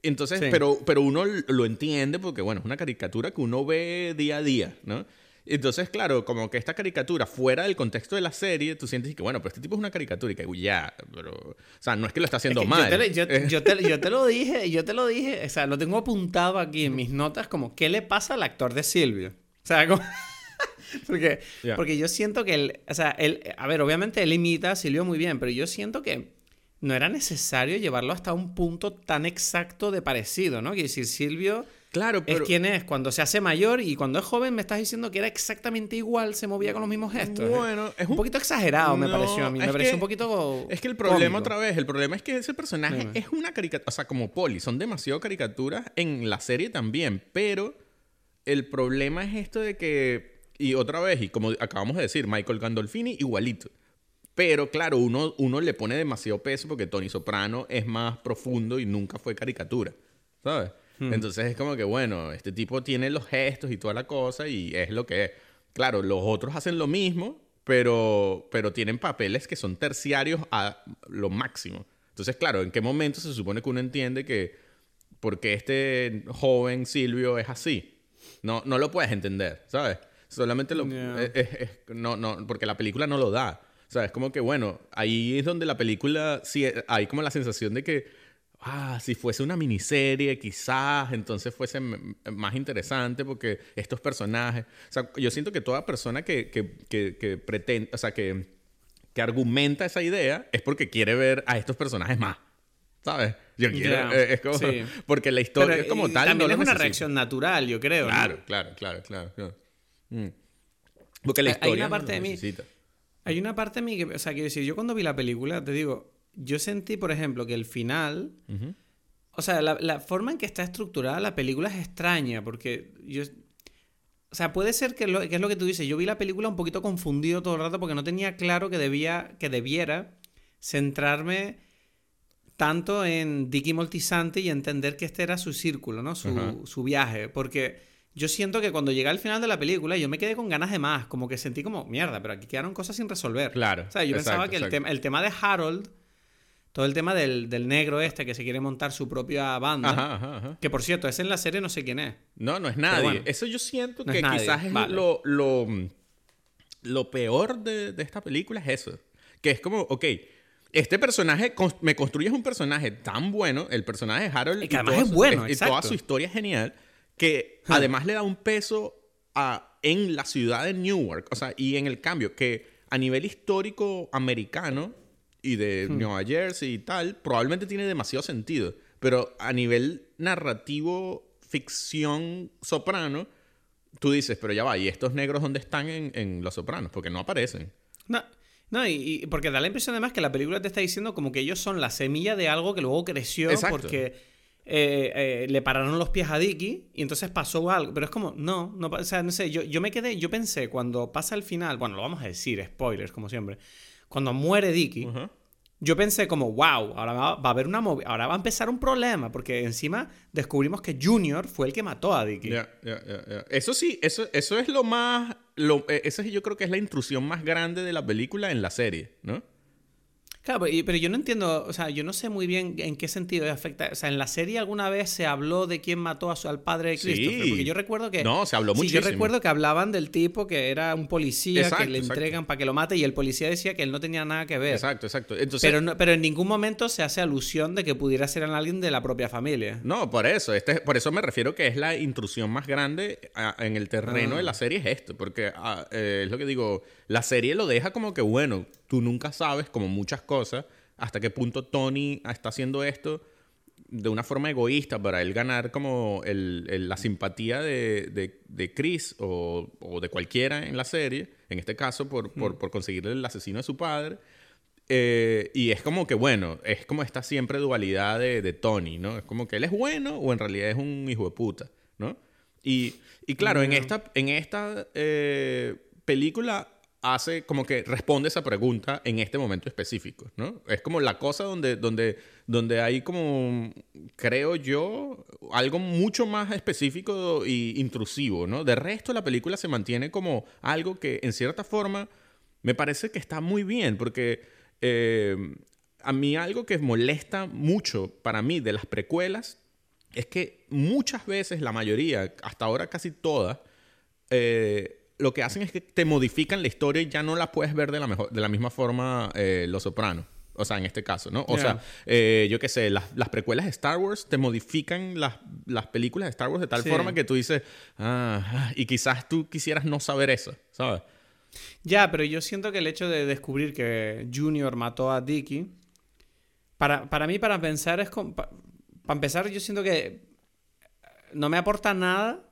Entonces, pero, pero uno lo entiende porque, bueno, es una caricatura que uno ve día a día, ¿no? Entonces, claro, como que esta caricatura fuera del contexto de la serie, tú sientes que, bueno, pero este tipo es una caricatura y que, ya, pero... O sea, no es que lo está haciendo mal. Yo te, yo, te, yo te, lo dije, yo te lo dije, o sea, lo tengo apuntado aquí en mis notas como, ¿qué le pasa al actor de Silvio? O sea, como... porque, porque yo siento que él, o sea, él, a ver, obviamente él imita a Silvio muy bien, pero yo siento que no era necesario llevarlo hasta un punto tan exacto de parecido, ¿no? Que decir, Silvio claro, pero... es quien es cuando se hace mayor y cuando es joven me estás diciendo que era exactamente igual, se movía con los mismos gestos. Bueno, es un, poquito exagerado, me pareció a mí. Me pareció un poquito. Es que el problema, otra vez, el problema es que ese personaje es una caricatura. O sea, como Polly, son demasiado caricaturas en la serie también, pero el problema es esto de que. Y otra vez, y como acabamos de decir, Michael Gandolfini igualito. Pero claro, uno, uno le pone demasiado peso porque Tony Soprano es más profundo y nunca fue caricatura. ¿Sabes? Hmm. Entonces es como que, bueno, este tipo tiene los gestos y toda la cosa y es lo que es. Claro, los otros hacen lo mismo, pero, pero tienen papeles que son terciarios a lo máximo. Entonces, claro, ¿en qué momento se supone que uno entiende que porque este joven Silvio es así? No, no lo puedes entender, ¿sabes? Solamente lo... no, no, porque la película no lo da. O sea, es como que, bueno, ahí es donde la película, sí, hay como la sensación de que, ah, si fuese una miniserie, quizás, entonces fuese más interesante porque estos personajes, o sea, yo siento que toda persona que, que, que, pretende, o sea, que, que argumenta esa idea es porque quiere ver a estos personajes más. ¿Sabes? Yo quiero. Eh, es como. Porque la historia es como tal. También es una reacción natural, yo creo. Claro, claro, claro, claro. Mm. Porque la historia. Hay una parte de mí. Hay una parte de mí que, o sea, quiero decir, yo cuando vi la película, te digo, yo sentí, por ejemplo, que el final, o sea, la, forma en que está estructurada la película es extraña, porque yo, o sea, puede ser que, lo, que es lo que tú dices, yo vi la película un poquito confundido todo el rato porque no tenía claro que debía, que debiera centrarme tanto en Dicky Moltisanti y entender que este era su círculo, ¿no? Su, su viaje, porque yo siento que cuando llega al final de la película yo me quedé con ganas de más, como que sentí como, mierda, pero aquí quedaron cosas sin resolver. Claro. O sea, yo pensaba que el, tema, el tema de Harold, todo el tema del, negro este que se quiere montar su propia banda, ajá, ajá, que por cierto, ese en la serie no sé quién es. No, no es nadie. Eso yo siento que quizás es lo, lo, lo, peor de, de esta película es eso. Que es como, ok, este personaje, me construyes un personaje tan bueno, el personaje de Harold. Y que además es bueno, Y toda su historia es genial que además le da un peso a, en la ciudad de Newark, o sea, y en el cambio, que a nivel histórico americano y de Nueva Jersey y tal, probablemente tiene demasiado sentido, pero a nivel narrativo, ficción soprano, tú dices, pero ya va, ¿y estos negros dónde están en, Los Sopranos? Porque no aparecen. No, no, y, porque da la impresión además que la película te está diciendo como que ellos son la semilla de algo que luego creció porque eh, eh, le pararon los pies a Dicky y entonces pasó algo. Pero es como, no, no, o sea, no sé, yo, yo me quedé, yo pensé cuando pasa el final, bueno, lo vamos a decir, spoilers como siempre, cuando muere Dicky, yo pensé como, wow, ahora va, a haber una ahora va a empezar un problema, porque encima descubrimos que Junior fue el que mató a Dicky. eso sí, eso, eso es lo más, lo, eh, eso yo creo que es la intrusión más grande de la película en la serie, ¿no? Claro, pero yo no entiendo, o sea, yo no sé muy bien en qué sentido afecta. O sea, en la serie alguna vez se habló de quién mató a su, al padre de Christopher. Sí. Porque yo recuerdo que. No, se habló muchísimo. yo recuerdo que hablaban del tipo que era un policía que le entregan para que lo mate y el policía decía que él no tenía nada que ver. Exacto, exacto. pero, pero en ningún momento se hace alusión de que pudiera ser alguien de la propia familia. No, por eso. Este, por eso me refiero que es la intrusión más grande en el terreno de la ah. serie, es esto. Porque ah, eh, es lo que digo, la serie lo deja como que, bueno, tú nunca sabes, como muchas cosas hasta qué punto Tony está haciendo esto de una forma egoísta para él ganar como la simpatía de, Chris o, de cualquiera en la serie, en este caso por, por, conseguirle el asesino de su padre. Eh, y es como que, bueno, es como esta siempre dualidad de, Tony, ¿no? Es como que él es bueno o en realidad es un hijo de puta, ¿no? Y, claro, en esta, en esta eh, película hace como que responde esa pregunta en este momento específico, ¿no? Es como la cosa donde, donde, donde hay como, creo yo, algo mucho más específico e intrusivo, ¿no? De resto la película se mantiene como algo que en cierta forma me parece que está muy bien, porque eh, a mí algo que molesta mucho para mí de las precuelas es que muchas veces, la mayoría, hasta ahora casi todas, eh, lo que hacen es que te modifican la historia y ya no la puedes ver de la, mejor, de la misma forma eh, Los Sopranos. O sea, en este caso, ¿no? O sea, eh, yo qué sé, las, precuelas de Star Wars te modifican las, las películas de Star Wars de tal forma que tú dices, ah, ah, y quizás tú quisieras no saber eso, ¿sabes? Ya, pero yo siento que el hecho de descubrir que Junior mató a Dickie, para, para mí, para pensar, es como, para empezar, yo siento que no me aporta nada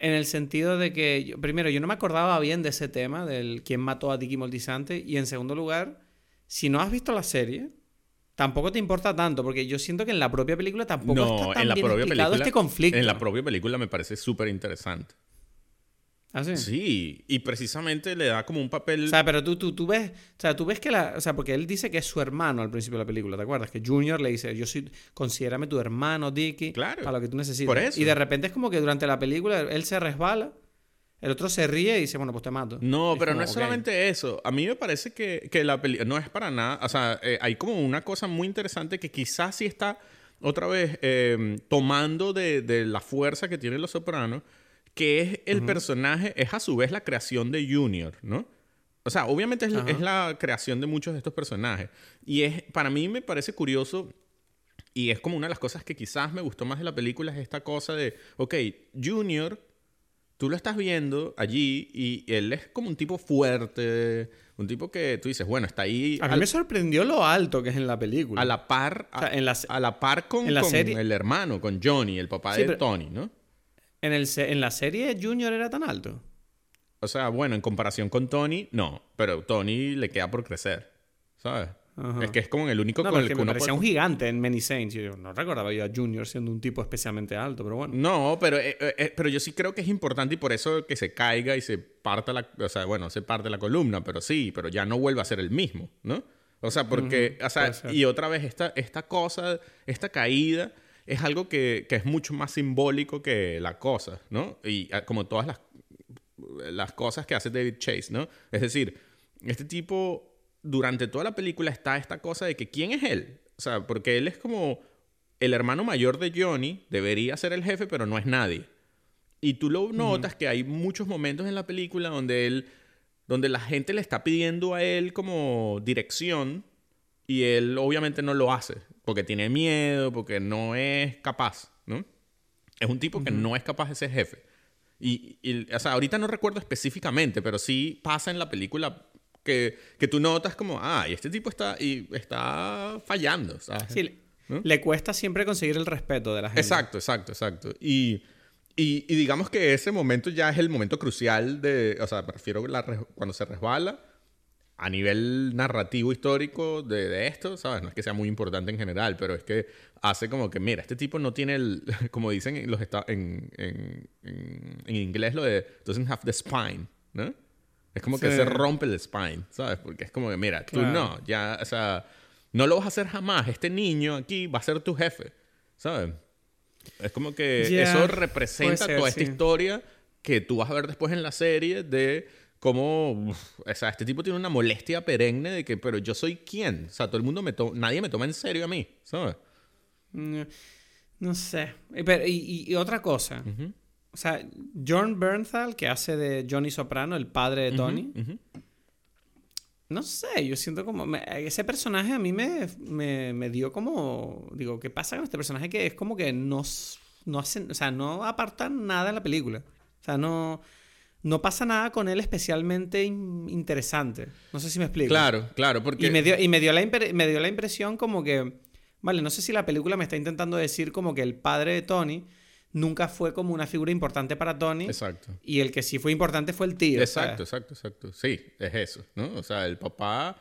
en el sentido de que, primero, yo no me acordaba bien de ese tema, del quién mató a Dicky Moltisante. Y en segundo lugar, si no has visto la serie, tampoco te importa tanto, porque yo siento que en la propia película tampoco está tan en la bien propia explicado película, este conflicto. En la propia película me parece súper interesante. ¿Ah, sí? Sí, y precisamente le da como un papel... O sea, pero tú, tú, tú ves, o sea, tú ves que la, o sea, porque él dice que es su hermano al principio de la película, ¿te acuerdas? Que Junior le dice, yo soy, considérame tu hermano, Dicky, Claro. para lo que tú necesites. Por eso. Y de repente es como que durante la película él se resbala, el otro se ríe y dice, bueno, pues te mato. No, pero como, no es solamente eso. A mí me parece que, que la película no es para nada. O sea, eh, hay como una cosa muy interesante que quizás sí está otra vez eh, tomando de, de la fuerza que tiene Los Sopranos, que es el personaje, es a su vez la creación de Junior, ¿no? O sea, obviamente es, la creación de muchos de estos personajes. Y es, para mí me parece curioso y es como una de las cosas que quizás me gustó más de la película, es esta cosa de, ok, Junior, tú lo estás viendo allí y él es como un tipo fuerte, un tipo que tú dices, bueno, está ahí A mí al- me sorprendió lo alto que es en la película. a la par, a, O sea, en la a la par con, en la con serie- el hermano, con Johnny, el papá Sí, de pero- Tony, ¿no? En, el, se- en la serie Junior era tan alto. O sea, bueno, en comparación con Tony, no, pero Tony le queda por crecer, ¿sabes? Ajá. Es que es como el único No, con el que me uno parecía puede- un gigante en Many Saints. Yo no recordaba yo a Junior siendo un tipo especialmente alto, pero bueno. No, pero, eh, eh, eh, pero yo sí creo que es importante y por eso que se caiga y se parta la... O sea, bueno, se parte la columna, pero sí, pero ya no vuelve a ser el mismo, ¿no? O sea, porque... Ujú, o sea, y otra vez esta, esta cosa, esta caída es algo que, que es mucho más simbólico que la cosa, ¿no? Y ah, como todas las, las cosas que hace David Chase, ¿no? Es decir, este tipo, durante toda la película está esta cosa de que ¿quién es él? O sea, porque él es como el hermano mayor de Johnny, debería ser el jefe, pero no es nadie. Y tú lo notas que hay muchos momentos en la película donde él, donde la gente le está pidiendo a él como dirección y él obviamente no lo hace porque tiene miedo, porque no es capaz, ¿no? Es un tipo que no es capaz de ser jefe. Y, y, o sea, ahorita no recuerdo específicamente, pero sí pasa en la película que, que tú notas como, ah, y este tipo está, y está fallando, ¿sabes? Sí, le, ¿No? le cuesta siempre conseguir el respeto de la gente. Exacto, exacto, exacto. Y, y, y digamos que ese momento ya es el momento crucial de, o sea, prefiero la cuando se resbala a nivel narrativo histórico de, de esto, ¿sabes? No es que sea muy importante en general, pero es que hace como que, mira, este tipo no tiene el, como dicen en, los en, en, en, inglés, lo de doesn't have the spine, ¿no? Es como que Sí. se rompe el spine, ¿sabes? Porque es como que, mira, tú Claro. no, ya, o sea, no lo vas a hacer jamás. Este niño aquí va a ser tu jefe, ¿sabes? Es como que Ya, eso representa ser, toda esta sí. historia que tú vas a ver después en la serie de cómo, uf, o sea, este tipo tiene una molestia perenne de que, pero yo soy quién, o sea, todo el mundo me toma, nadie me toma en serio a mí, ¿sabes? Mm, No sé. Y, pero- y- y- y otra cosa. O sea, John Bernthal, que hace de Johnny Soprano, el padre de Tony. No sé, yo siento como... me- ese personaje a mí me, me, me dio como... Digo, ¿qué pasa con este personaje que es como que no, no hacen... O sea, no apartan nada en la película. O sea, no... No pasa nada con él especialmente in- interesante. No sé si me explico. Claro, claro, porque... Y me dio, y me dio, la, me dio la impresión como que, vale, no sé si la película me está intentando decir como que el padre de Tony nunca fue como una figura importante para Tony Exacto. y el que sí fue importante fue el tío. Exacto, ¿sabes? exacto, exacto. Sí, es eso, ¿no? O sea, el papá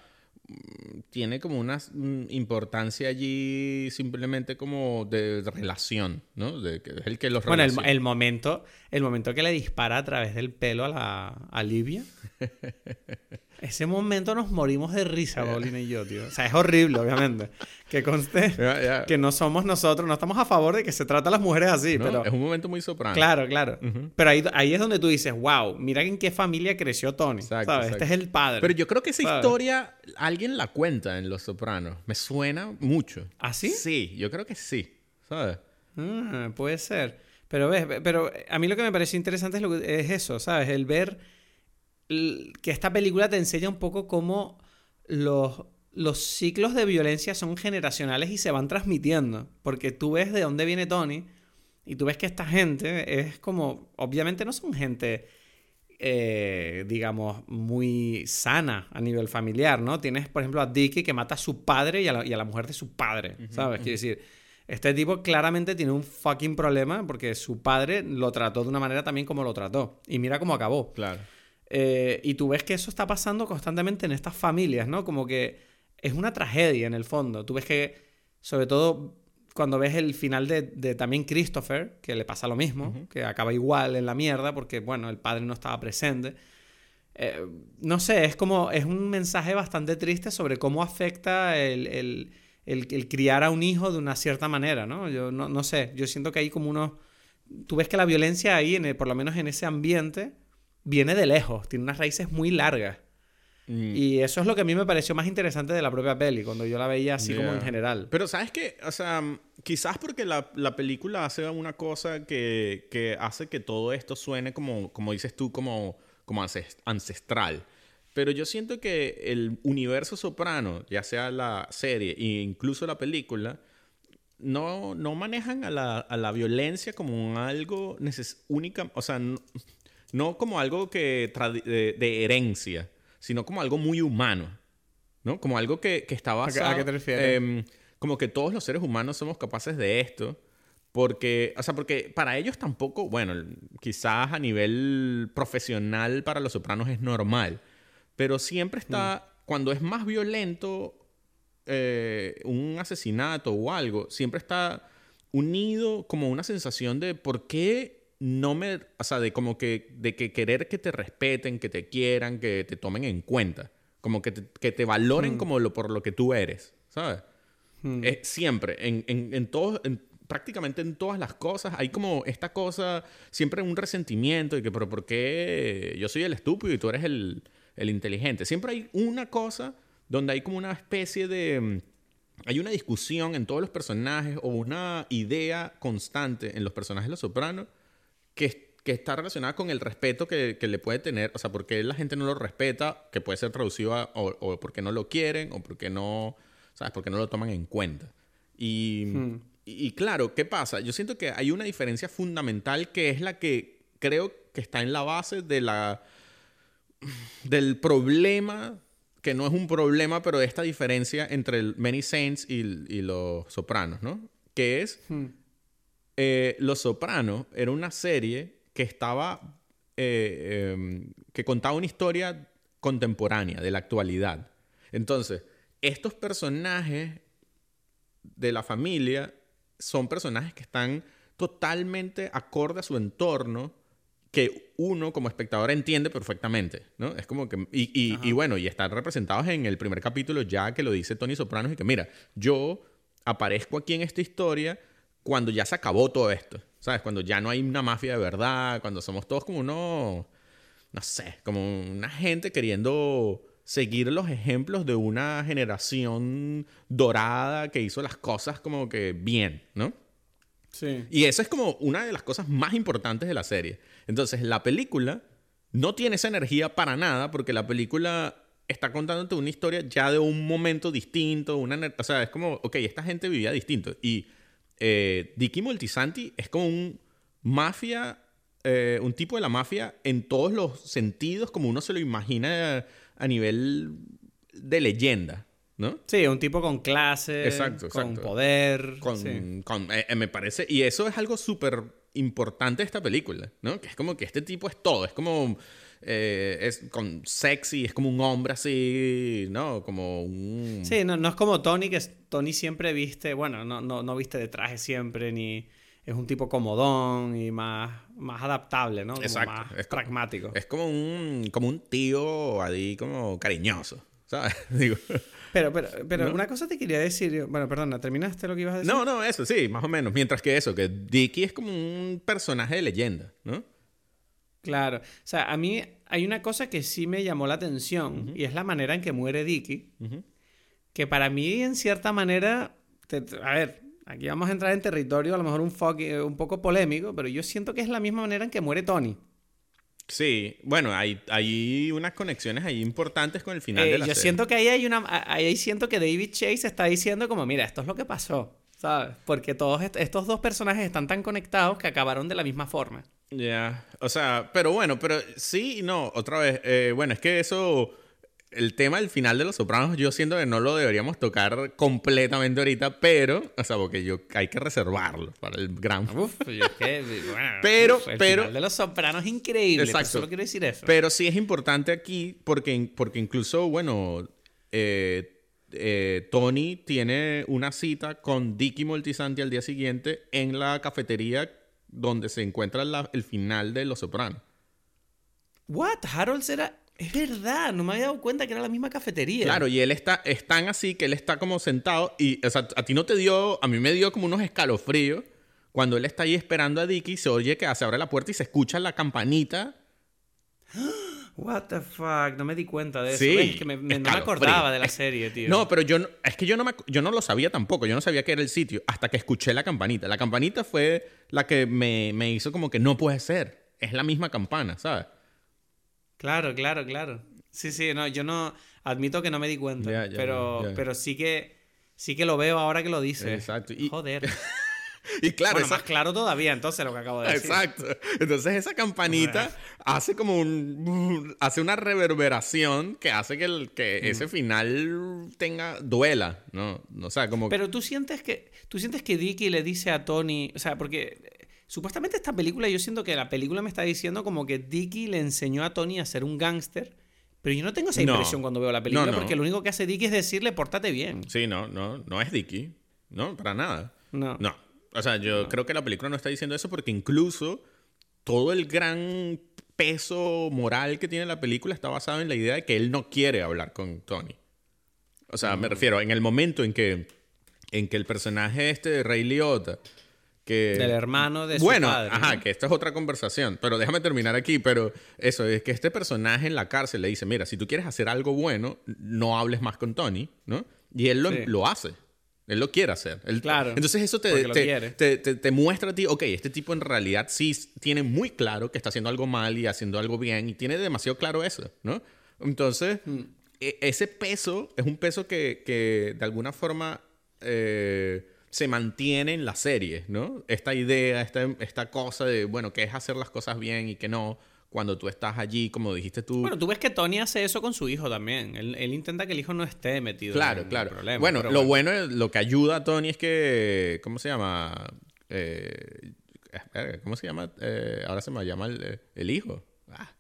tiene como una mm, importancia allí simplemente como de relación, ¿no? De que es el que los Bueno, el momento, el momento que le dispara a través del pelo a la a Livia. Ese momento nos morimos de risa, Bolina y yo, tío. O sea, es horrible, obviamente. Que conste que no somos nosotros, no estamos a favor de que se trata a las mujeres así, ¿no? pero... Es un momento muy soprano. Claro, claro. Pero ahí, ahí es donde tú dices, wow, mira en qué familia creció Tony. Exacto, ¿sabes? exacto. Este es el padre. Pero yo creo que esa ¿sabes? historia alguien la cuenta en Los Sopranos. Me suena mucho. ¿Ah, sí? Sí, yo creo que sí. ¿Sabes? Ah, puede ser. Pero ves, pero a mí lo que me pareció interesante es, lo que- es eso, ¿sabes? El ver que esta película te enseña un poco cómo los, los ciclos de violencia son generacionales y se van transmitiendo. Porque tú ves de dónde viene Tony y tú ves que esta gente es como, obviamente no son gente, eh, digamos, muy sana a nivel familiar, ¿no? Tienes, por ejemplo, a Dicky que mata a su padre y a la, y a la mujer de su padre, ¿sabes? Quiero decir, este tipo claramente tiene un fucking problema porque su padre lo trató de una manera también como lo trató. Y mira cómo acabó. Claro. Eh, y tú ves que eso está pasando constantemente en estas familias, ¿no? Como que es una tragedia en el fondo. Tú ves que, sobre todo cuando ves el final de, de también Christopher, que le pasa lo mismo, que acaba igual en la mierda porque, bueno, el padre no estaba presente. Eh, no sé, es como, es un mensaje bastante triste sobre cómo afecta el, el- el- el criar a un hijo de una cierta manera, ¿no? Yo no, no sé, yo siento que hay como unos... Tú ves que la violencia ahí, en por lo menos en ese ambiente, viene de lejos, tiene unas raíces muy largas. Mm. Y eso es lo que a mí me pareció más interesante de la propia peli, cuando yo la veía así como en general. Pero sabes que, o sea, quizás porque la, la película hace una cosa que, que hace que todo esto suene como, como dices tú, como, como ances- ancestral. Pero yo siento que el universo soprano, ya sea la serie e incluso la película, no, no manejan a la, a la violencia como algo neces única, o sea, no, no como algo que de, de herencia, sino como algo muy humano, ¿no? Como algo que, que está a qué te refieres? em, como que todos los seres humanos somos capaces de esto. Porque, o sea, porque para ellos tampoco, bueno, quizás a nivel profesional para los sopranos es normal, pero siempre está, cuando es más violento eh, un asesinato o algo, siempre está unido como una sensación de por qué no me, o sea, de como que, de que querer que te respeten, que te quieran, que te tomen en cuenta, como que te, que te valoren como lo, por lo que tú eres, ¿sabes? Hmm. Es siempre, en, en, en todos, en- prácticamente en todas las cosas, hay como esta cosa, siempre un resentimiento de que, pero ¿por qué yo soy el estúpido y tú eres el, el inteligente? Siempre hay una cosa donde hay como una especie de... mm, Hay una discusión en todos los personajes o una idea constante en los personajes de Los Sopranos que, que está relacionada con el respeto que, que le puede tener, o sea, porque la gente no lo respeta, que puede ser traducido a, o, o porque no lo quieren, o porque no, ¿sabes? Porque no lo toman en cuenta. Y, y, y claro, ¿qué pasa? Yo siento que hay una diferencia fundamental que es la que creo que está en la base de la, del problema, que no es un problema, pero esta diferencia entre el Many Saints y, y Los Sopranos, ¿no? Que es Hmm. Eh, Los Sopranos era una serie que estaba. eh, em, que contaba una historia contemporánea, de la actualidad. Entonces, estos personajes de la familia son personajes que están totalmente acorde a su entorno que uno como espectador entiende perfectamente, ¿no? Es como que... Y, y- y bueno, y están representados en el primer capítulo ya que lo dice Tony Sopranos y que mira, yo aparezco aquí en esta historia cuando ya se acabó todo esto, ¿sabes? Cuando ya no hay una mafia de verdad, cuando somos todos como unos, no sé, como una gente queriendo seguir los ejemplos de una generación dorada que hizo las cosas como que bien, ¿no? Sí. Y eso es como una de las cosas más importantes de la serie. Entonces, la película no tiene esa energía para nada porque la película está contándote una historia ya de un momento distinto, una, o sea, es como, ok, esta gente vivía distinto. Y eh, Dicky Moltisanti es como un mafia, eh, un tipo de la mafia en todos los sentidos, como uno se lo imagina a nivel de leyenda, ¿no? Sí, un tipo con clase, Exacto, con exacto. poder. Con, sí. con- eh, eh, me parece, y eso es algo súper importante de esta película, ¿no? Que es como que este tipo es todo, es como eh, es con sexy, es como un hombre así, ¿no? Como un... Sí, no, no es como Tony, que Tony siempre viste, bueno, no, no, no viste de traje siempre, ni es un tipo comodón y más, más adaptable, ¿no? Como Exacto, más es como- pragmático. Es como un, como un tío ahí como cariñoso, ¿sabes? Digo, Pero, pero, pero ¿No? una cosa te quería decir. Bueno, perdona, ¿terminaste lo que ibas a decir? no, no, eso sí, más o menos. Mientras que eso, que Dicky es como un personaje de leyenda, ¿no? Claro. O sea, a mí hay una cosa que sí me llamó la atención y es la manera en que muere Dicky. Que para mí, en cierta manera. te- a ver, aquí vamos a entrar en territorio a lo mejor un, foqui- un poco polémico, pero yo siento que es la misma manera en que muere Tony. Sí, bueno, hay, hay unas conexiones ahí importantes con el final Eh, de la yo serie. siento que ahí hay una. Ahí siento que David Chase está diciendo, como, mira, esto es lo que pasó. ¿Sabes? Porque todos est- estos dos personajes están tan conectados que acabaron de la misma forma. Ya, o sea, pero bueno, pero sí y no, otra vez, eh, bueno, es que eso, el tema del final de Los Sopranos, yo siento que no lo deberíamos tocar completamente ahorita, pero, o sea, porque yo hay que reservarlo para el gran... Uf, yo es que, bueno, Pero- uf, el pero- final de los sopranos es increíble. Exacto. Solo quiero decir eso. Pero sí es importante aquí porque, porque incluso, bueno, eh, eh, Tony tiene una cita con Dicky Moltisanti al día siguiente en la cafetería donde se encuentra la- el final de Los Sopranos. What? Harold's era. Es verdad, no me había dado cuenta que era la misma cafetería. Claro, y él está, es tan así que él está como sentado y, o sea, a ti no te dio, a mí me dio como unos escalofríos cuando él está ahí esperando a Dicky, se oye que se abre la puerta y se escucha la campanita. What the fuck, no me di cuenta de eso. Sí, ¿Ves? que me, me- no me acordaba de la serie, tío. No, pero yo no, es que yo no, me, yo no lo sabía tampoco, yo no sabía que era el sitio hasta que escuché la campanita. La campanita fue la que me, me hizo como que no puede ser, es la misma campana, ¿sabes? Claro, claro, claro. Sí, sí, no, yo no. Admito que no me di cuenta. Pero, pero sí que. Sí que lo veo ahora que lo dices. Exacto, y- Joder. Y claro, bueno, esa- más claro todavía, entonces, lo que acabo de decir. Exacto. Entonces esa campanita hace como un hace una reverberación que hace que, el, que ese final tenga duela, ¿no? O sea, como Pero tú sientes que. Tú sientes que Dicky le dice a Tony. O sea, porque. eh, Supuestamente esta película, yo siento que la película me está diciendo como que Dicky le enseñó a Tony a ser un gángster. Pero yo no tengo esa No. impresión cuando veo la película, No, no. porque lo único que hace Dicky es decirle, pórtate bien. Sí, no, no, no es Dicky. No, para nada. No. No. O sea, yo creo que la película no está diciendo eso porque incluso todo el gran peso moral que tiene la película está basado en la idea de que él no quiere hablar con Tony. O sea, me refiero en el momento en que, en que el personaje este de Ray Liotta, que... Del hermano de su bueno, padre. ajá, ¿no? que esto es otra conversación, pero déjame terminar aquí, pero eso es que este personaje en la cárcel le dice, mira, si tú quieres hacer algo bueno, no hables más con Tony, ¿no? Y él lo, Sí. lo hace. Él lo quiere hacer. Él- Claro, Entonces eso te, te, te, te- te muestra a ti, ok, este tipo en realidad sí tiene muy claro que está haciendo algo mal y haciendo algo bien y tiene demasiado claro eso, ¿no? Entonces, e- ese peso es un peso que, que de alguna forma eh, se mantiene en la serie, ¿no? Esta idea, esta, esta cosa de, bueno, que es hacer las cosas bien y que no, cuando tú estás allí, como dijiste tú. Bueno, tú ves que Tony hace eso con su hijo también. Él, él intenta que el hijo no esté metido Claro, en el claro. problema. bueno, lo bueno, lo que ayuda a Tony es que, ¿cómo se llama? Eh, eh, ¿Cómo se llama? Eh, ahora se me llama el, el hijo. Ah,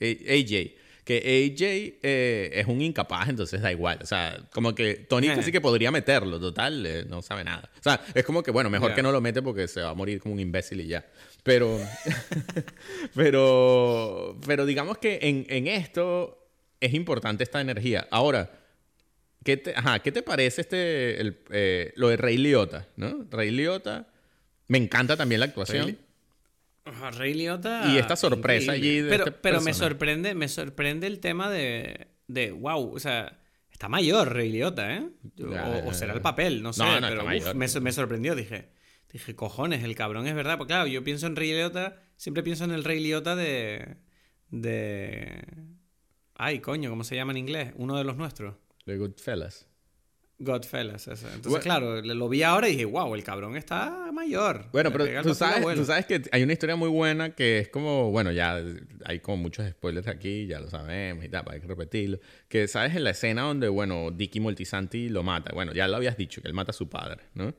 AJ. Que AJ eh, es un incapaz, entonces da igual. O sea, como que Tony Eh. casi que podría meterlo, total, eh, no sabe nada. O sea, es como que, bueno, mejor que no lo mete porque se va a morir como un imbécil y ya. Pero, pero, pero digamos que en, en esto es importante esta energía. Ahora, ¿Qué te, ajá, ¿qué te parece este, el, eh, lo de Rey Liotta, ¿no? Rey Liotta, me encanta también la actuación. Rey Liotta. Y esta sorpresa increíble. allí de Pero, este pero me personaje. sorprende, me sorprende el tema de, de. Wow, o sea. Está mayor Ray Liotta, ¿eh? O, será el papel, no sé. No, no, pero uf, me, me sorprendió, dije. Dije, cojones, el cabrón es verdad. Porque claro, yo pienso en Ray Liotta, siempre pienso en el Ray Liotta de. de. Ay, coño, ¿cómo se llama en inglés? Uno de los nuestros. The Goodfellas. Godfellas, ese. Entonces, Bueno. claro, lo vi ahora y dije, wow, el cabrón está mayor. Bueno, pero tú sabes, tú sabes que hay una historia muy buena que es como, bueno, ya hay como muchos spoilers aquí, ya lo sabemos y tal, hay que repetirlo. Que sabes en la escena donde, bueno, Dicky Moltisanti lo mata. Bueno, ya lo habías dicho, que él mata a su padre, ¿no?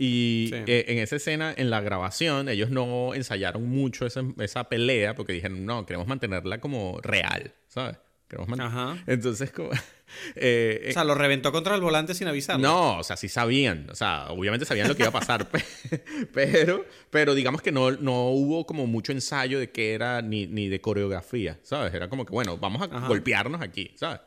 Y Sí. eh, en esa escena, en la grabación, ellos no ensayaron mucho esa, esa pelea porque dijeron, no, queremos mantenerla como real, ¿sabes? Queremos man- Ajá. Entonces, como... eh, O sea, lo reventó contra el volante sin avisarlo. no, o sea, sí sabían. O sea, obviamente sabían lo que iba a pasar. pe- pero, pero digamos que no, no hubo como mucho ensayo de qué era ni, ni de coreografía, ¿sabes? Era como que, bueno, vamos a Ajá. golpearnos aquí, ¿sabes?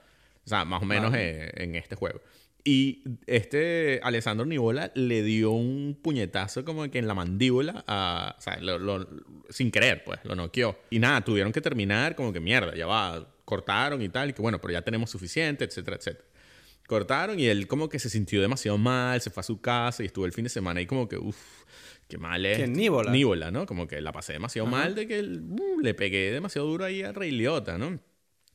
O sea, más o menos eh, en este juego. Y este Alessandro Nivola le dio un puñetazo como que en la mandíbula, a, o sea, lo- lo- sin querer, pues, lo noqueó. Y nada, tuvieron que terminar como que mierda, ya va, cortaron y tal, y que bueno, pero ya tenemos suficiente, etcétera, etcétera. Cortaron y él como que se sintió demasiado mal, se fue a su casa y estuvo el fin de semana ahí como que, uff, qué mal es. ¿Quién? Níbola. Níbola, ¿no? Como que la pasé demasiado Ajá. mal de que uh, le pegué demasiado duro ahí a Rey Liotta, ¿no?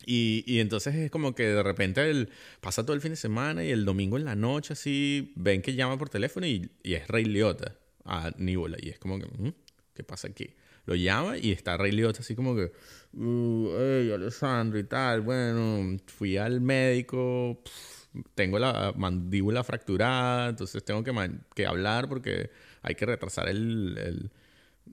Y, y entonces es como que de repente él pasa todo el fin de semana y el domingo en la noche así ven que llama por teléfono y, y es Rey Liotta a Níbola. Y es como que, "¿Mm? ¿qué pasa aquí? Lo llama y está Rey Liotta así como que, uh, hey, Alessandro y tal. Bueno, fui al médico, pf, tengo la mandíbula fracturada, entonces tengo que, que hablar porque hay que retrasar el- el,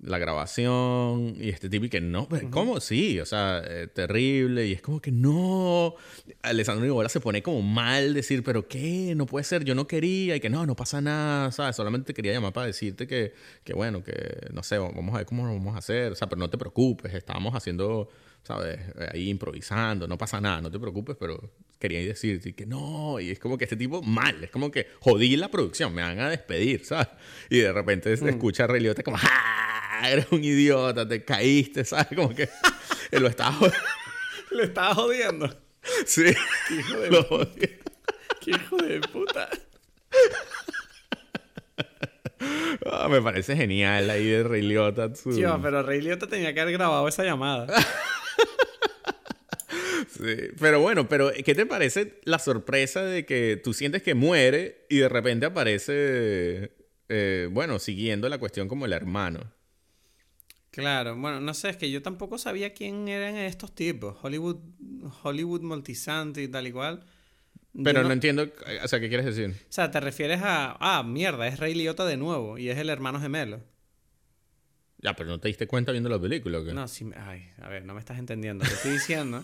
la grabación y este tipo y que no, pero ¿cómo? Sí, o sea, eh, terrible y es como que no. Alessandro Nibola se pone como mal decir, pero ¿qué? No puede ser, yo no quería y que no, no pasa nada, ¿sabes? Solamente te quería llamar para decirte que, que bueno, que no sé, vamos a ver cómo lo vamos a hacer, o sea, pero no te preocupes, estábamos haciendo, ¿sabes? Eh, Ahí improvisando, no pasa nada, no te preocupes, pero quería decirte y que no, y es como que este tipo mal, es como que jodí la producción, me van a despedir, ¿sabes? Y de repente se escucha a Ray Liotta como, ¡ah! Eres un idiota, te caíste, ¿sabes? Como que lo estaba jod- Le estaba jodiendo. Sí, Hijo de lo jodí. Qué hijo de puta. Ah, me parece genial ahí de Ray Liotta. su- pero Rey Liotta tenía que haber grabado esa llamada. Sí, Pero bueno, pero ¿qué te parece la sorpresa de que tú sientes que muere y de repente aparece, eh, bueno, siguiendo la cuestión como el hermano? Claro, bueno, no sé, es que yo tampoco sabía quién eran estos tipos. Hollywood, Hollywood Multisante y tal y cual. Pero no... no- entiendo, o sea, ¿qué quieres decir? O sea, te refieres a. Ah, mierda, es Rey Liotta de nuevo y es el hermano gemelo. Ya, pero no te diste cuenta viendo la película, ¿o qué? No, sí, me- ay, a ver, no me estás entendiendo. Te estoy diciendo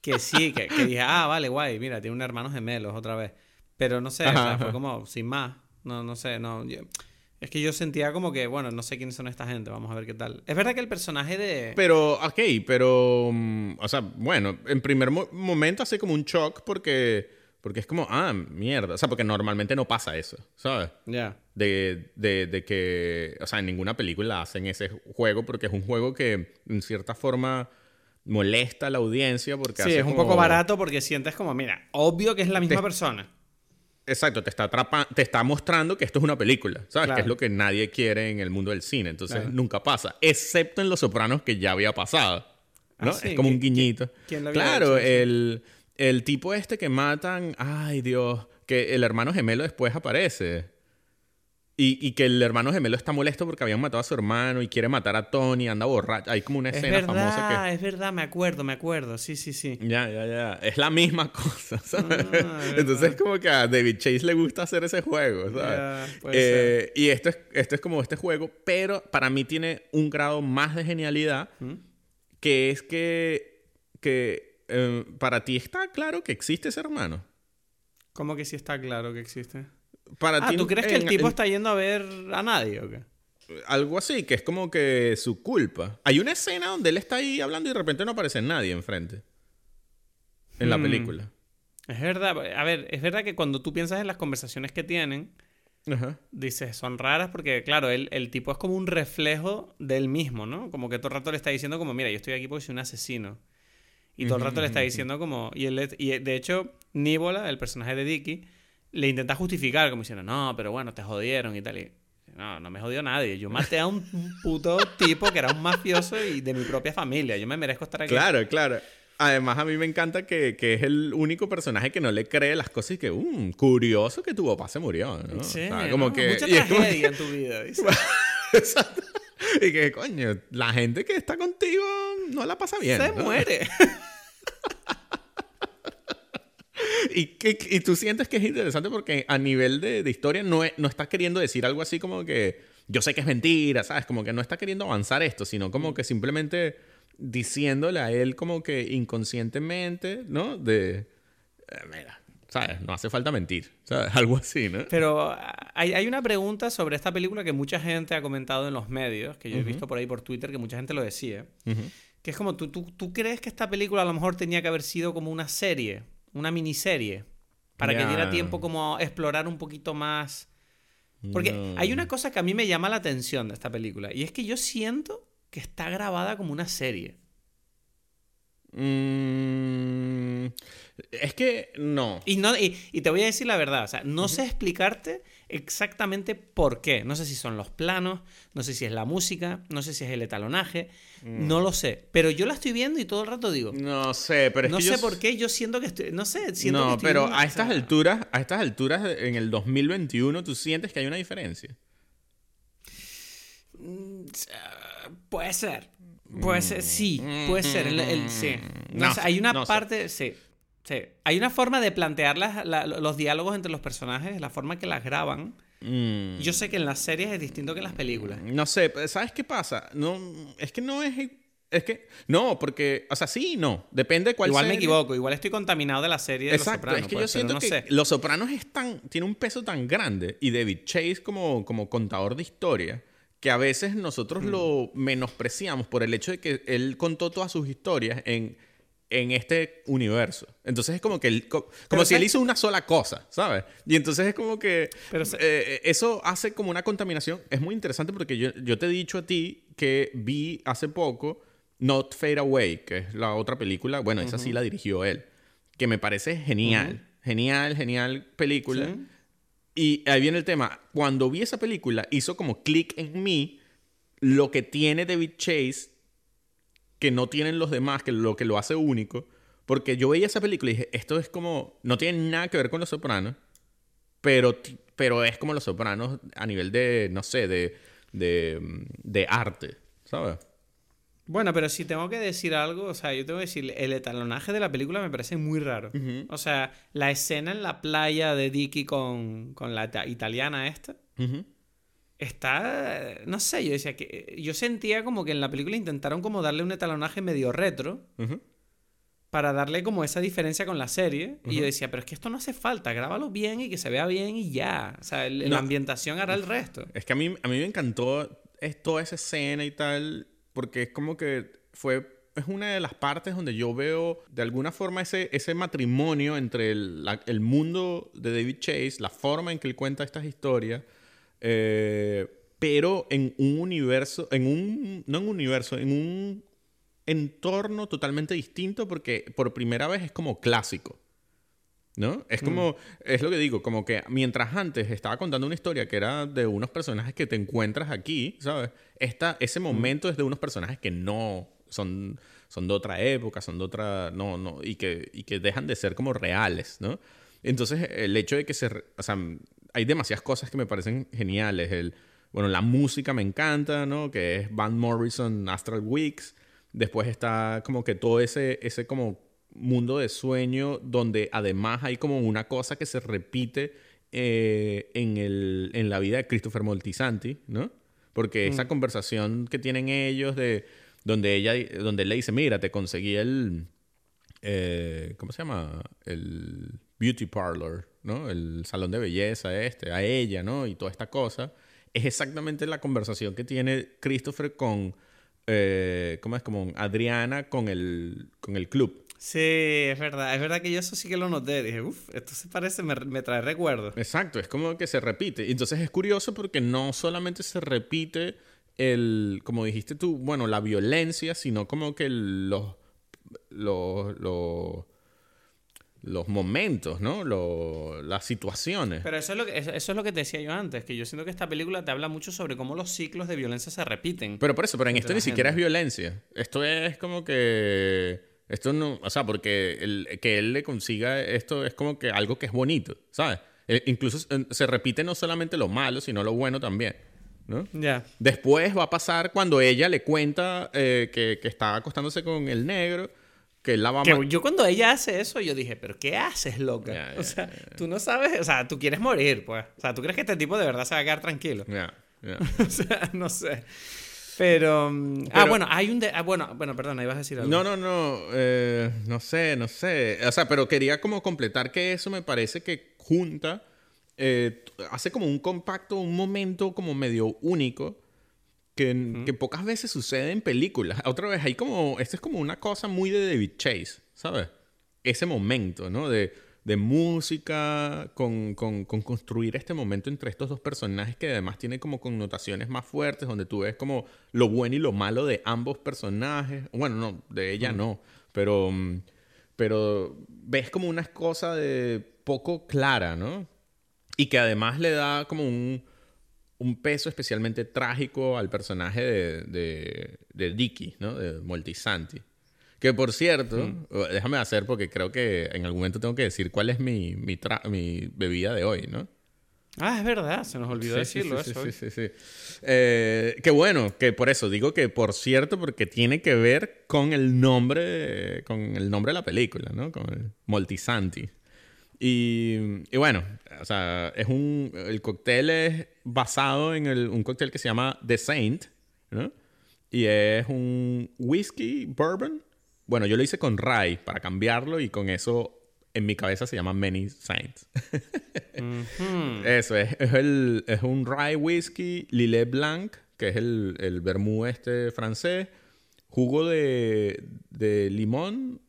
que sí, que, que dije, ah, vale, guay, mira, tiene un hermano gemelo otra vez. Pero no sé, o sea, ajá. fue como sin más. No, no sé, no. yo- es que yo sentía como que, bueno, no sé quiénes son esta gente, vamos a ver qué tal. Es verdad que el personaje de. Pero, ok, pero, mm, o sea, bueno, en primer mo- momento hace como un shock porque, porque es como, ah, mierda, o sea, porque normalmente no pasa eso, ¿sabes? Ya. De, de, de que, o sea, en ninguna película hacen ese juego porque es un juego que en cierta forma molesta a la audiencia porque Sí, hace es un como- poco barato porque sientes como, mira, obvio que es la misma Te- persona. Exacto, te está atrapa te está mostrando que esto es una película, ¿sabes? Claro. Que es lo que nadie quiere en el mundo del cine, entonces Claro. nunca pasa, excepto en Los Sopranos que ya había pasado, ¿no? Ah, sí, es como un ¿qui- guiñito. quién lo había claro, hecho el, el tipo este que matan, ay Dios, que el hermano gemelo después aparece. Y, y que el hermano gemelo está molesto porque habían matado a su hermano y quiere matar a Tony, anda borracho. Hay como una Es escena verdad, famosa es verdad, me acuerdo, me acuerdo. Sí, sí, sí. que... Ya, ya, ya. Es la misma cosa, ¿sabes? Ah, es Entonces verdad. como que a David Chase le gusta hacer ese juego, ¿sabes? Eh, y esto es, esto es como este juego, pero para mí tiene un grado más de genialidad, ¿Mm? que es que, que eh, para ti está claro que existe ese hermano. ¿Cómo que sí está claro que existe? Para Ah, ti, ¿tú crees que el tipo en- está yendo a ver a nadie o qué? Algo así, que es como que su culpa. Hay una escena donde él está ahí hablando y de repente no aparece nadie enfrente. En la Hmm. película. Es verdad, a ver, es verdad que cuando tú piensas en las conversaciones que tienen, Ajá. dices, son raras porque, claro, él, el tipo es como un reflejo del mismo, ¿no? Como que todo el rato le está diciendo como, mira, yo estoy aquí porque soy un asesino. Y todo el rato le está diciendo como... Y, él, y de hecho, Níbola, el personaje de Dicky, le intenta justificar como diciendo, no, pero bueno, te jodieron y tal. Y, no, no me jodió nadie. Yo maté a un puto tipo que era un mafioso y de mi propia familia. Yo me merezco estar aquí. Claro, claro. Además, a mí me encanta que, que es el único personaje que no le cree las cosas y que, um, curioso que tu papá se murió, ¿no? Sí, O sea, como ¿no? que... Mucha y es como que- en tu vida, dice. Exacto. Y que, coño, la gente que está contigo no la pasa bien. Se ¿no? muere. y, y, tú sientes que es interesante porque a nivel de, de historia no, no está queriendo decir algo así como que yo sé que es mentira, ¿sabes? Como que no está queriendo avanzar esto, sino como que simplemente diciéndole a él como que inconscientemente, ¿no? De, eh, mira, ¿sabes? No hace falta mentir, ¿sabes? Algo así, ¿no? Pero ah, hay, hay, una pregunta sobre esta película que mucha gente ha comentado en los medios, que yo he visto por ahí por Twitter, que mucha gente lo decía. Que es como, ¿tú, tú, ¿tú crees que esta película a lo mejor tenía que haber sido como una serie, una miniserie? Para que diera tiempo como a explorar un poquito más porque hay una cosa que a mí me llama la atención de esta película, y es que yo siento que está grabada como una serie. Mm, es que no. Y, no y, te voy a decir la verdad, o sea, no sé explicarte exactamente por qué. No sé si son los planos, no sé si es la música, no sé si es el etalonaje, mm. no lo sé. Pero yo la estoy viendo y todo el rato digo. No sé, pero es no que sé por qué, yo siento que estoy. No sé, siento no, pero a estas alturas, a estas alturas en el 2021, ¿tú sientes que hay una diferencia? Mm, puede ser. Puede ser, sí, puede ser. El, sí. No, hay una parte, sí. Sí. Hay una forma de plantear los diálogos entre los personajes, la forma que las graban. Mm. Yo sé que en las series es distinto que en las películas. No sé, ¿sabes qué pasa? No, es que no es. Es que. No, porque. O sea, sí no. Depende de cuál Igual me equivoco, igual estoy contaminado de la serie de Exacto, Los Sopranos. Es que yo pues, siento que Los Sopranos es tan, tiene un peso tan grande y David Chase como, como contador de historia que a veces nosotros mm. lo menospreciamos por el hecho de que él contó todas sus historias en en este universo. Entonces es como que como si él hizo una sola cosa, ¿sabes? Y entonces es como que eh, eso hace como una contaminación. Es muy interesante porque yo, yo te he dicho a ti que vi hace poco Not Fade Away, que es la otra película. Bueno, esa sí la dirigió él. Que me parece genial. Genial, genial película. Y ahí viene el tema. Cuando vi esa película, hizo como clic en mí lo que tiene David Chase que no tienen los demás, que lo que lo hace único. Porque yo veía esa película y dije, esto es como, no tiene nada que ver con Los Sopranos, pero, pero es como Los Sopranos a nivel de, no sé, de, de, arte, ¿sabes? Bueno, pero si tengo que decir algo, o sea, yo tengo que decir, el etalonaje de la película me parece muy raro. O sea, la escena en la playa de Dicky con, con la italiana esta está, no sé, yo decía que yo sentía como que en la película intentaron como darle un etalonaje medio retro para darle como esa diferencia con la serie y yo decía, pero es que esto no hace falta, grábalo bien y que se vea bien y ya, o sea, la ambientación hará el resto. Es que a mí a mí me encantó toda esa escena y tal porque es como que fue es una de las partes donde yo veo de alguna forma ese, ese matrimonio entre el, el mundo de David Chase, la forma en que él cuenta estas historias, eh, pero en un universo, en un, no en un universo, en un entorno totalmente distinto porque por primera vez es como clásico. ¿No? Es como, mm. es lo que digo, como que mientras antes estaba contando una historia que era de unos personajes que te encuentras aquí, ¿sabes? Esta, ese mm. momento es de unos personajes que no son, son de otra época, son de otra, no, no, y que, y que dejan de ser como reales, ¿no? Entonces, el hecho de que se, o sea, hay demasiadas cosas que me parecen geniales. El, bueno, la música me encanta, ¿no? Que es Van Morrison, Astral Weeks. Después está como que todo ese, ese como mundo de sueño donde además hay como una cosa que se repite eh, en, el, en la vida de Christopher Moltisanti, ¿no? Porque esa mm. conversación que tienen ellos de donde ella donde él le dice, mira, te conseguí el eh, ¿cómo se llama? El beauty parlor, ¿no? El salón de belleza este, a ella, ¿no? Y toda esta cosa. Es exactamente la conversación que tiene Christopher con, eh, ¿cómo es? Como Adriana con el, con el club. Sí, es verdad. Es verdad que yo eso sí que lo noté. Dije, uff, esto se parece, me, me trae recuerdos. Exacto, es como que se repite. Entonces es curioso porque no solamente se repite el, como dijiste tú, bueno, la violencia, sino como que los, los, los los momentos, ¿no? las situaciones. Pero eso es, lo que, eso es lo que te decía yo antes, que yo siento que esta película te habla mucho sobre cómo los ciclos de violencia se repiten. Pero por eso, pero en esto ni siquiera es violencia. Esto es como que... Esto no... O sea, porque el, que él le consiga esto es como que algo que es bonito, ¿sabes? E, incluso se repite no solamente lo malo, sino lo bueno también. ¿no? Ya. Después va a pasar cuando ella le cuenta eh, que, que está acostándose con el negro Que la va a Que ma- yo cuando ella hace eso, yo dije, pero ¿qué haces, loca? O sea, tú no sabes, o sea, tú quieres morir, pues. O sea, tú crees que este tipo de verdad se va a quedar tranquilo. O sea, no sé. Pero, mm, Ah, bueno, hay un... de- ah, bueno, bueno, perdona, ibas a decir algo. No, no, no. eh, no sé, no sé. O sea, pero quería como completar que eso me parece que junta. eh, hace como un compacto, un momento como medio único. Que, que pocas veces sucede en películas. Otra vez, hay como. Esto es como una cosa muy de David Chase, ¿sabes? Ese momento, ¿no? De, de música, con, con- con construir este momento entre estos dos personajes que además tiene como connotaciones más fuertes, donde tú ves como lo bueno y lo malo de ambos personajes. Bueno, no, de ella no, pero, pero ves como una cosa de poco clara, ¿no? Y que además le da como un, un peso especialmente trágico al personaje de, de, de Dicky, ¿no? De Moltisanti. Que por cierto, déjame hacer porque creo que en algún momento tengo que decir cuál es mi, mi, tra- mi bebida de hoy, ¿no? Ah, es verdad, se nos olvidó Sí, decirlo sí, eso. sí, sí, sí. Eh, que bueno, que por eso digo que por cierto, porque tiene que ver con el nombre, con el nombre de la película, ¿no? Con el Moltisanti. Y, y bueno, o sea, es un, el cóctel es basado en el- un cóctel que se llama The Saint, ¿no? Y es un whisky bourbon. Bueno, yo lo hice con rye para cambiarlo y con eso en mi cabeza se llama Many Saints. Eso es, es, el, es un rye whisky Lillet Blanc, que es el, el vermú este francés, jugo de, de limón,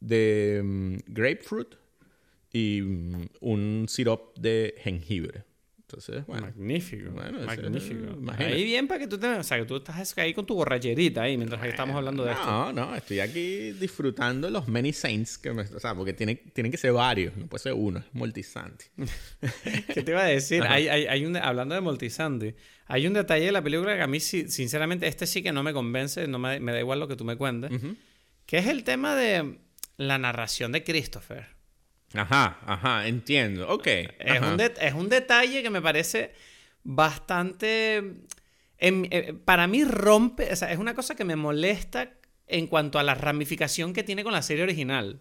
de mm, grapefruit y mm, un sirop de jengibre. Entonces, bueno. magnífico, Bueno, magnífico. Ahí bien para que tú te... O sea, que tú estás ahí con tu borracherita ahí mientras que estamos hablando de esto. No, no, estoy aquí disfrutando los many saints que me, o sea, porque tiene, tienen que ser varios, no puede ser uno, es multisanti. ¿Qué te iba a decir? Hay, hay, hay un, hablando de Multisanti, hay un detalle de la película que a mí, sinceramente, este sí que no me convence, no me, me da igual lo que tú me cuentes, que es el tema de la narración de Christopher. Ajá, ajá, entiendo. Ok. Es un, es un detalle que me parece bastante... en- eh, para mí rompe, o sea, es una cosa que me molesta en cuanto a la ramificación que tiene con la serie original.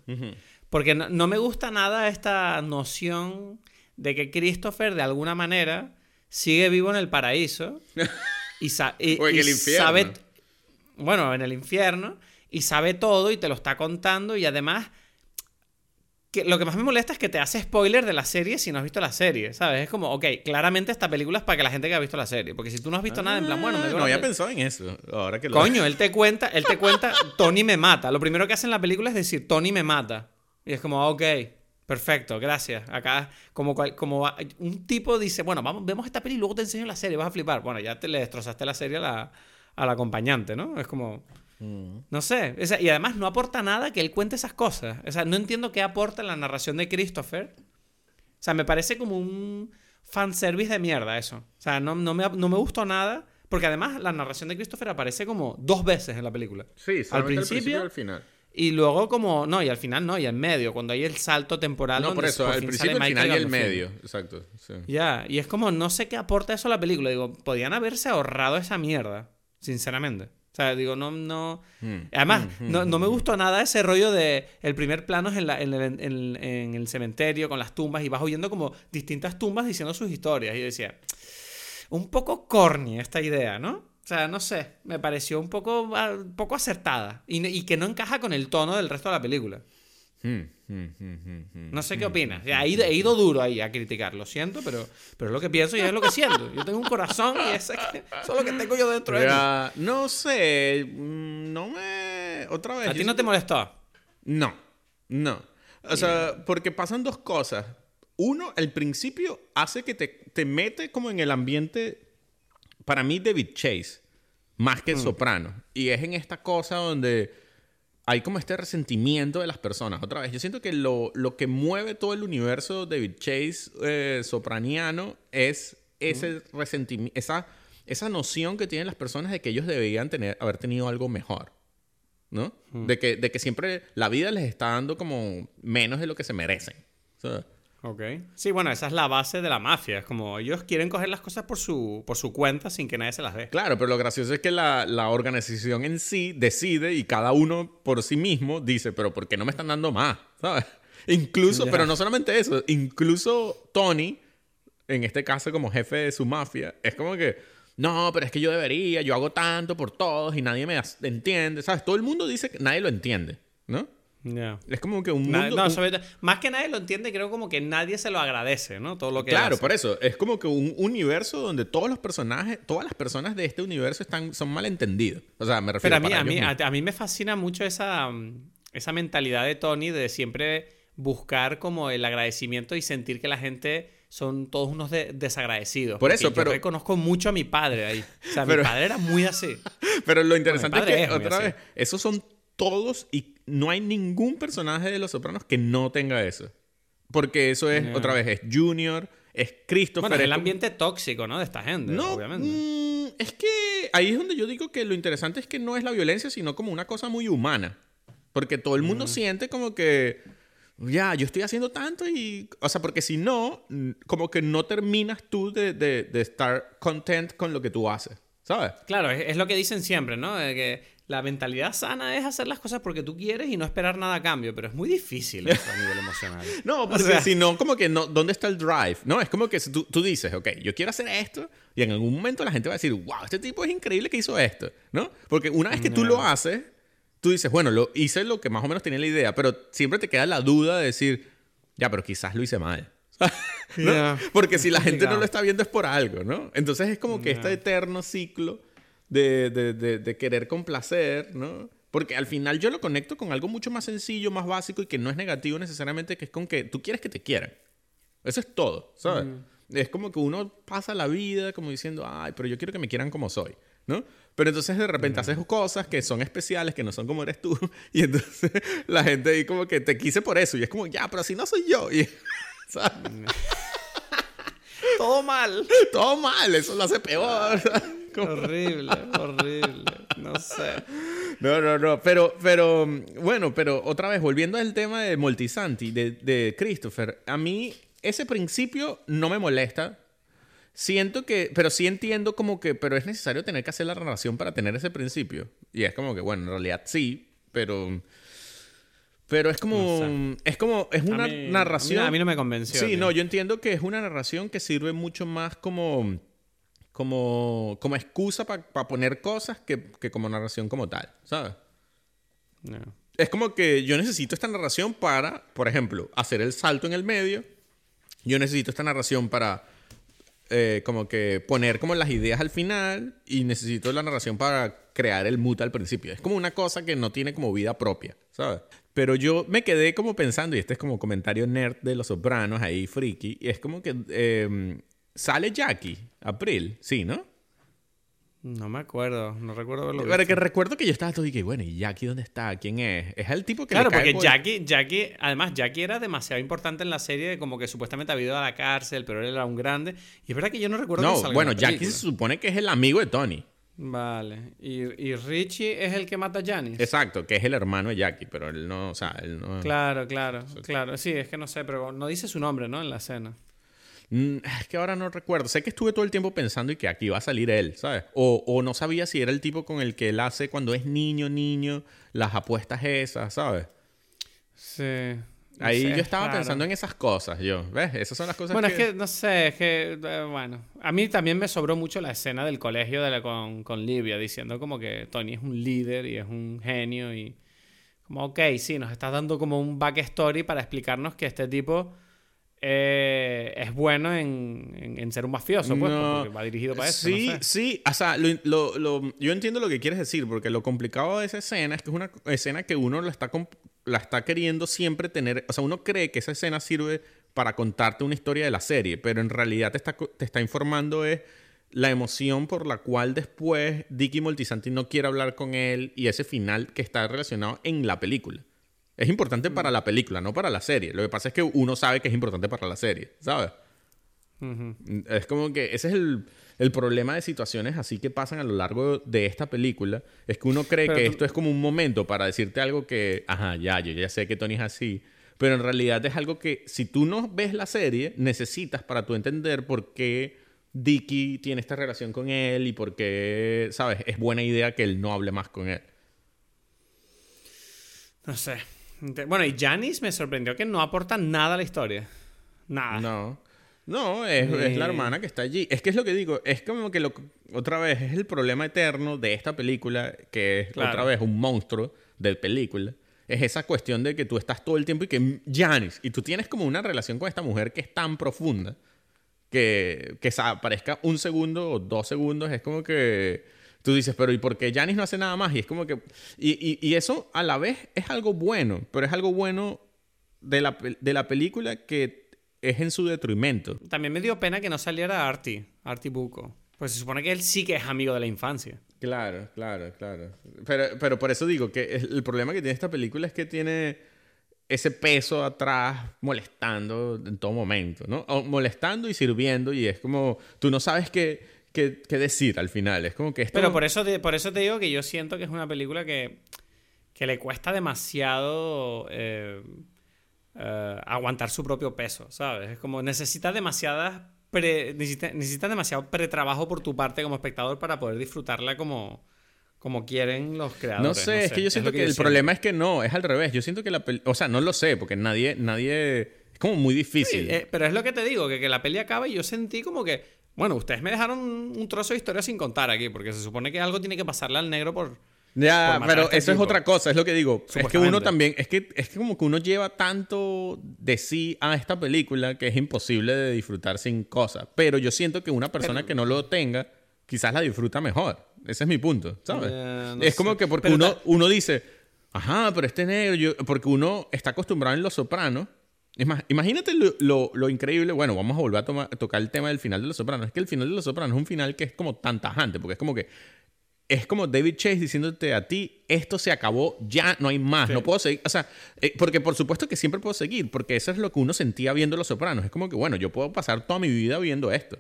Porque no, no me gusta nada esta noción de que Christopher, de alguna manera, sigue vivo en el paraíso. Y, sa- y- O en y el infierno. sabe. Bueno, en el infierno. Y sabe todo y te lo está contando. Y además. Que lo que más me molesta es que te hace spoiler de la serie si no has visto la serie, ¿sabes? Es como, ok, claramente esta película es para que la gente que ha visto la serie. Porque si tú no has visto nada, en plan, bueno, me Ah, No peli- pensado en eso. Ahora que lo... Coño, él te cuenta, él te cuenta, Tony me mata. Lo primero que hace en la película es decir, Tony me mata. Y es como, ok, perfecto, gracias. Acá, como, cual- como un tipo dice, bueno, vamos, vemos esta peli y luego te enseño la serie, vas a flipar. Bueno, ya te le destrozaste la serie a la, a la acompañante, ¿no? Es como, Mm. no sé. O sea, y además no aporta nada que él cuente esas cosas. O sea, no entiendo qué aporta la narración de Christopher. O sea, me parece como un fanservice de mierda eso. O sea, no, no, me, no me gustó nada. Porque además la narración de Christopher aparece como dos veces en la película. Sí, al principio, y al final. y luego como... No, y al final no, y en medio. Cuando hay el salto temporal. No, por eso, por al principio, al final y Gandolfini. medio. Exacto. sí. Ya, y es como, no sé qué aporta eso a la película. Digo, podían haberse ahorrado esa mierda, sinceramente. O sea, digo, no, no... Mm, Además, mm, no, mm, no me mm. gustó nada ese rollo de el primer plano es en, la- en el, en- en el cementerio con las tumbas y vas oyendo como distintas tumbas diciendo sus historias. Y yo decía, un poco corny esta idea, ¿no? O sea, no sé, me pareció un poco, ah, un poco acertada y, y que no encaja con el tono del resto de la película. Mm. No sé qué opinas. He, ido, he ido duro ahí a criticar, lo siento, pero, pero es lo que pienso y es lo que siento. Yo tengo un corazón y ese eso es lo que tengo yo dentro de mí. No sé, mm, no me... Otra vez. ¿A ti no te molestó? No, no. O sea, porque pasan dos cosas. Uno, el principio hace que te, te mete como en el ambiente, para mí, David Chase, más que el soprano. Y es en esta cosa donde hay como este resentimiento de las personas. Otra vez, yo siento que lo, lo que mueve todo el universo David Chase eh, sopraniano es ese resentimiento, esa, esa noción que tienen las personas de que ellos deberían tener, haber tenido algo mejor. ¿no? De, que, de que siempre la vida les está dando como menos de lo que se merecen. O sea, Ok. Sí, bueno, esa es la base de la mafia. Es como ellos quieren coger las cosas por su, por su cuenta sin que nadie se las dé. Claro, pero lo gracioso es que la, la organización en sí decide y cada uno por sí mismo dice, pero ¿por qué no me están dando más? ¿Sabes? Incluso, pero no solamente eso, incluso Tony, en este caso como jefe de su mafia, es como que, no, pero es que yo debería, yo hago tanto por todos y nadie me entiende, ¿sabes? Todo el mundo dice que nadie lo entiende, ¿no? Ya. Es como que un mundo... no, sobre más que nadie lo entiende, creo como que nadie se lo agradece, ¿no? Todo lo que Claro, hace. por eso. Es como que un universo donde todos los personajes, todas las personas de este universo están, son malentendidos. O sea, me refiero Pero a mí, a, mí, a, mí me fascina mucho esa, mm, esa mentalidad de Tony de siempre buscar como el agradecimiento y sentir que la gente son todos unos de- desagradecidos. Por eso, yo pero- reconozco mucho a mi padre ahí. O sea, Pero- mi padre era muy así. Pero lo interesante es que, es otra así. vez, esos son todos y no hay ningún personaje de Los Sopranos que no tenga eso. Porque eso es, otra vez, es Junior, es Christopher. Bueno, es el ambiente tóxico, ¿no? De esta gente, No, obviamente. mm, es que ahí es donde yo digo que lo interesante es que no es la violencia, sino como una cosa muy humana. Porque todo el mundo siente como que, ya, yo estoy haciendo tanto y, o sea, porque si no, como que no terminas tú de, de- de estar content con lo que tú haces, ¿sabes? Claro, es, es lo que dicen siempre, ¿no? De que la mentalidad sana es hacer las cosas porque tú quieres y no esperar nada a cambio, pero es muy difícil eso a nivel emocional. No, porque sea- si no, como que no, ¿dónde está el drive? No, es como que si tú, tú dices, ok, yo quiero hacer esto, y en algún momento la gente va a decir, wow, este tipo es increíble que hizo esto, ¿no? Porque una vez que tú lo haces, tú dices, bueno, lo hice lo que más o menos tenía la idea, pero siempre te queda la duda de decir, ya, pero quizás lo hice mal. ¿No? Porque si la gente no lo está viendo es por algo, ¿no? Entonces es como que este eterno ciclo de, de- de- de querer complacer, ¿no? Porque al final yo lo conecto con algo mucho más sencillo, más básico y que no es negativo necesariamente, que es con que tú quieres que te quieran. Eso es todo, ¿sabes? Es como que uno pasa la vida como diciendo, ay, pero yo quiero que me quieran como soy, ¿no? Pero entonces de repente haces cosas que son especiales, que no son como eres tú, y entonces la gente ahí como que te quise por eso, y es como, ya, pero así no soy yo. Y, ¿sabes? Todo mal. Todo mal, eso lo hace peor. ¿sabes? Horrible, horrible. No sé. No, no, no. Pero, pero, bueno, pero otra vez, volviendo al tema de Moltisanti, de, de Christopher, a mí ese principio no me molesta. Siento que, pero sí entiendo como que, pero es necesario tener que hacer la narración para tener ese principio. Y es como que, bueno, en realidad sí, pero, pero es como, es como, es una a mí, narración. A mí, a mí no me convenció. Sí, tío. no, yo entiendo que es una narración que sirve mucho más como, como, como excusa para poner cosas que, que como narración como tal, ¿sabes? No. Es como que yo necesito esta narración para, por ejemplo, hacer el salto en el medio. Yo necesito esta narración para eh, como que poner como las ideas al final y necesito la narración para crear el mood al principio. Es como una cosa que no tiene como vida propia, ¿sabes? Pero yo me quedé como pensando, y este es como comentario nerd de Los Sopranos, ahí friki, y es como que eh, sale Jackie, April, sí, ¿no? No me acuerdo, no recuerdo lo Pero que recuerdo que yo estaba todo y que, bueno, ¿y Jackie dónde está? ¿Quién es? Es el tipo que Claro, le cae porque por- Jackie, Jackie, además Jackie era demasiado importante en la serie, como que supuestamente había ido a la cárcel, pero él era un grande. Y es verdad que yo no recuerdo No, bueno, Jackie se supone que es el amigo de Tony. Vale. Y, y Richie es el que mata a Janice. Exacto, que es el hermano de Jackie, pero él no, o sea, él no... Claro, claro, claro. Sí, es que no sé, pero no dice su nombre, ¿no? En la escena. Mm, Es que ahora no recuerdo. Sé que estuve todo el tiempo pensando y que aquí va a salir él, ¿sabes? O, o no sabía si era el tipo con el que él hace cuando es niño, niño, las apuestas esas, ¿sabes? Sí. Ahí yo es estaba pensando en esas cosas, yo. ¿Ves? Esas son las cosas Bueno, que... es que no sé, es que, eh, bueno, a mí también me sobró mucho la escena del colegio de la, con, con Livia, diciendo como que Tony es un líder y es un genio y como, ok, sí, nos estás dando como un backstory para explicarnos que este tipo eh, es bueno en, en- en ser un mafioso, pues, No. porque va dirigido para eso. Sí, no sé. sí. O sea, lo- lo- lo- yo entiendo lo que quieres decir, porque lo complicado de esa escena es que es una escena que uno la está, la está queriendo siempre tener. O sea, uno cree que esa escena sirve para contarte una historia de la serie, pero en realidad te está, te está informando es la emoción por la cual después Dicky Moltisanti no quiere hablar con él y ese final que está relacionado en la película. Es importante para la película, no para la serie. Lo que pasa es que uno sabe que es importante para la serie, ¿sabes? Ujú. Es como que ese es el, el problema de situaciones así que pasan a lo largo de esta película. Es que uno cree Pero que tú- esto es como un momento para decirte algo que, ajá, ya, yo ya sé que Tony es así. pero en realidad es algo que si tú no ves la serie, necesitas para tú entender por qué Dicky tiene esta relación con él y por qué, ¿sabes? Es buena idea que él no hable más con él. No sé. Bueno, y Janice me sorprendió que no aporta nada a la historia. Nada. No. No, es, es, la hermana que está allí. Es que es lo que digo, es como que lo, otra vez es el problema eterno de esta película, que es otra vez un monstruo de película. Es esa cuestión de que tú estás todo el tiempo y que Janice, y tú tienes como una relación con esta mujer que es tan profunda que, que aparezca un segundo o dos segundos, es como que tú dices, pero ¿y por qué Janice no hace nada más? Y es como que. Y, y, y, eso a la vez es algo bueno, pero es algo bueno de la, de la película que es en su detrimento. También me dio pena que no saliera Artie, Artie Buco. Pues se supone que él sí que es amigo de la infancia. Claro, claro, claro. Pero, pero por eso digo que el problema que tiene esta película es que tiene ese peso atrás molestando en todo momento, ¿no? O molestando y sirviendo y es como, tú no sabes qué, qué decir al final. Es como que esto... Pero por eso, te, por eso te digo que yo siento que es una película que, que le cuesta demasiado... Eh, uh, aguantar su propio peso, ¿sabes? Es como necesita demasiadas pre, necesita, necesita, demasiado pretrabajo por tu parte como espectador para poder disfrutarla como, como quieren los creadores. No sé, no sé. es que yo siento es que, que, el problema es que no, es al revés. Yo siento que la peli... O sea, no lo sé, porque nadie... nadie... Es como muy difícil. Sí, eh, pero es lo que te digo, que, que la peli acaba y yo sentí como que... Bueno, ustedes me dejaron un trozo de historia sin contar aquí, porque se supone que algo tiene que pasarle al negro por ya, pero este eso tipo. es otra cosa, es lo que digo. Es que uno también, es que es que como que uno lleva tanto de sí a esta película que es imposible de disfrutar sin cosas. Pero yo siento que una persona pero, que no lo tenga, quizás la disfruta mejor. Ese es mi punto, ¿sabes? Yeah, no es como sé. que porque uno, uno dice, ajá, pero este negro, yo, porque uno está acostumbrado en Los Sopranos. Imagínate lo, lo, lo, increíble. Bueno, vamos a volver a, tocar el tema del final de Los Sopranos. Es que el final de Los Sopranos es un final que es como tan tajante, porque es como que es como David Chase diciéndote a ti, esto se acabó, ya no hay más, sí. no puedo seguir. O sea, eh, porque por supuesto que siempre puedo seguir, porque eso es lo que uno sentía viendo Los Sopranos. Es como que, bueno, yo puedo pasar toda mi vida viendo esto.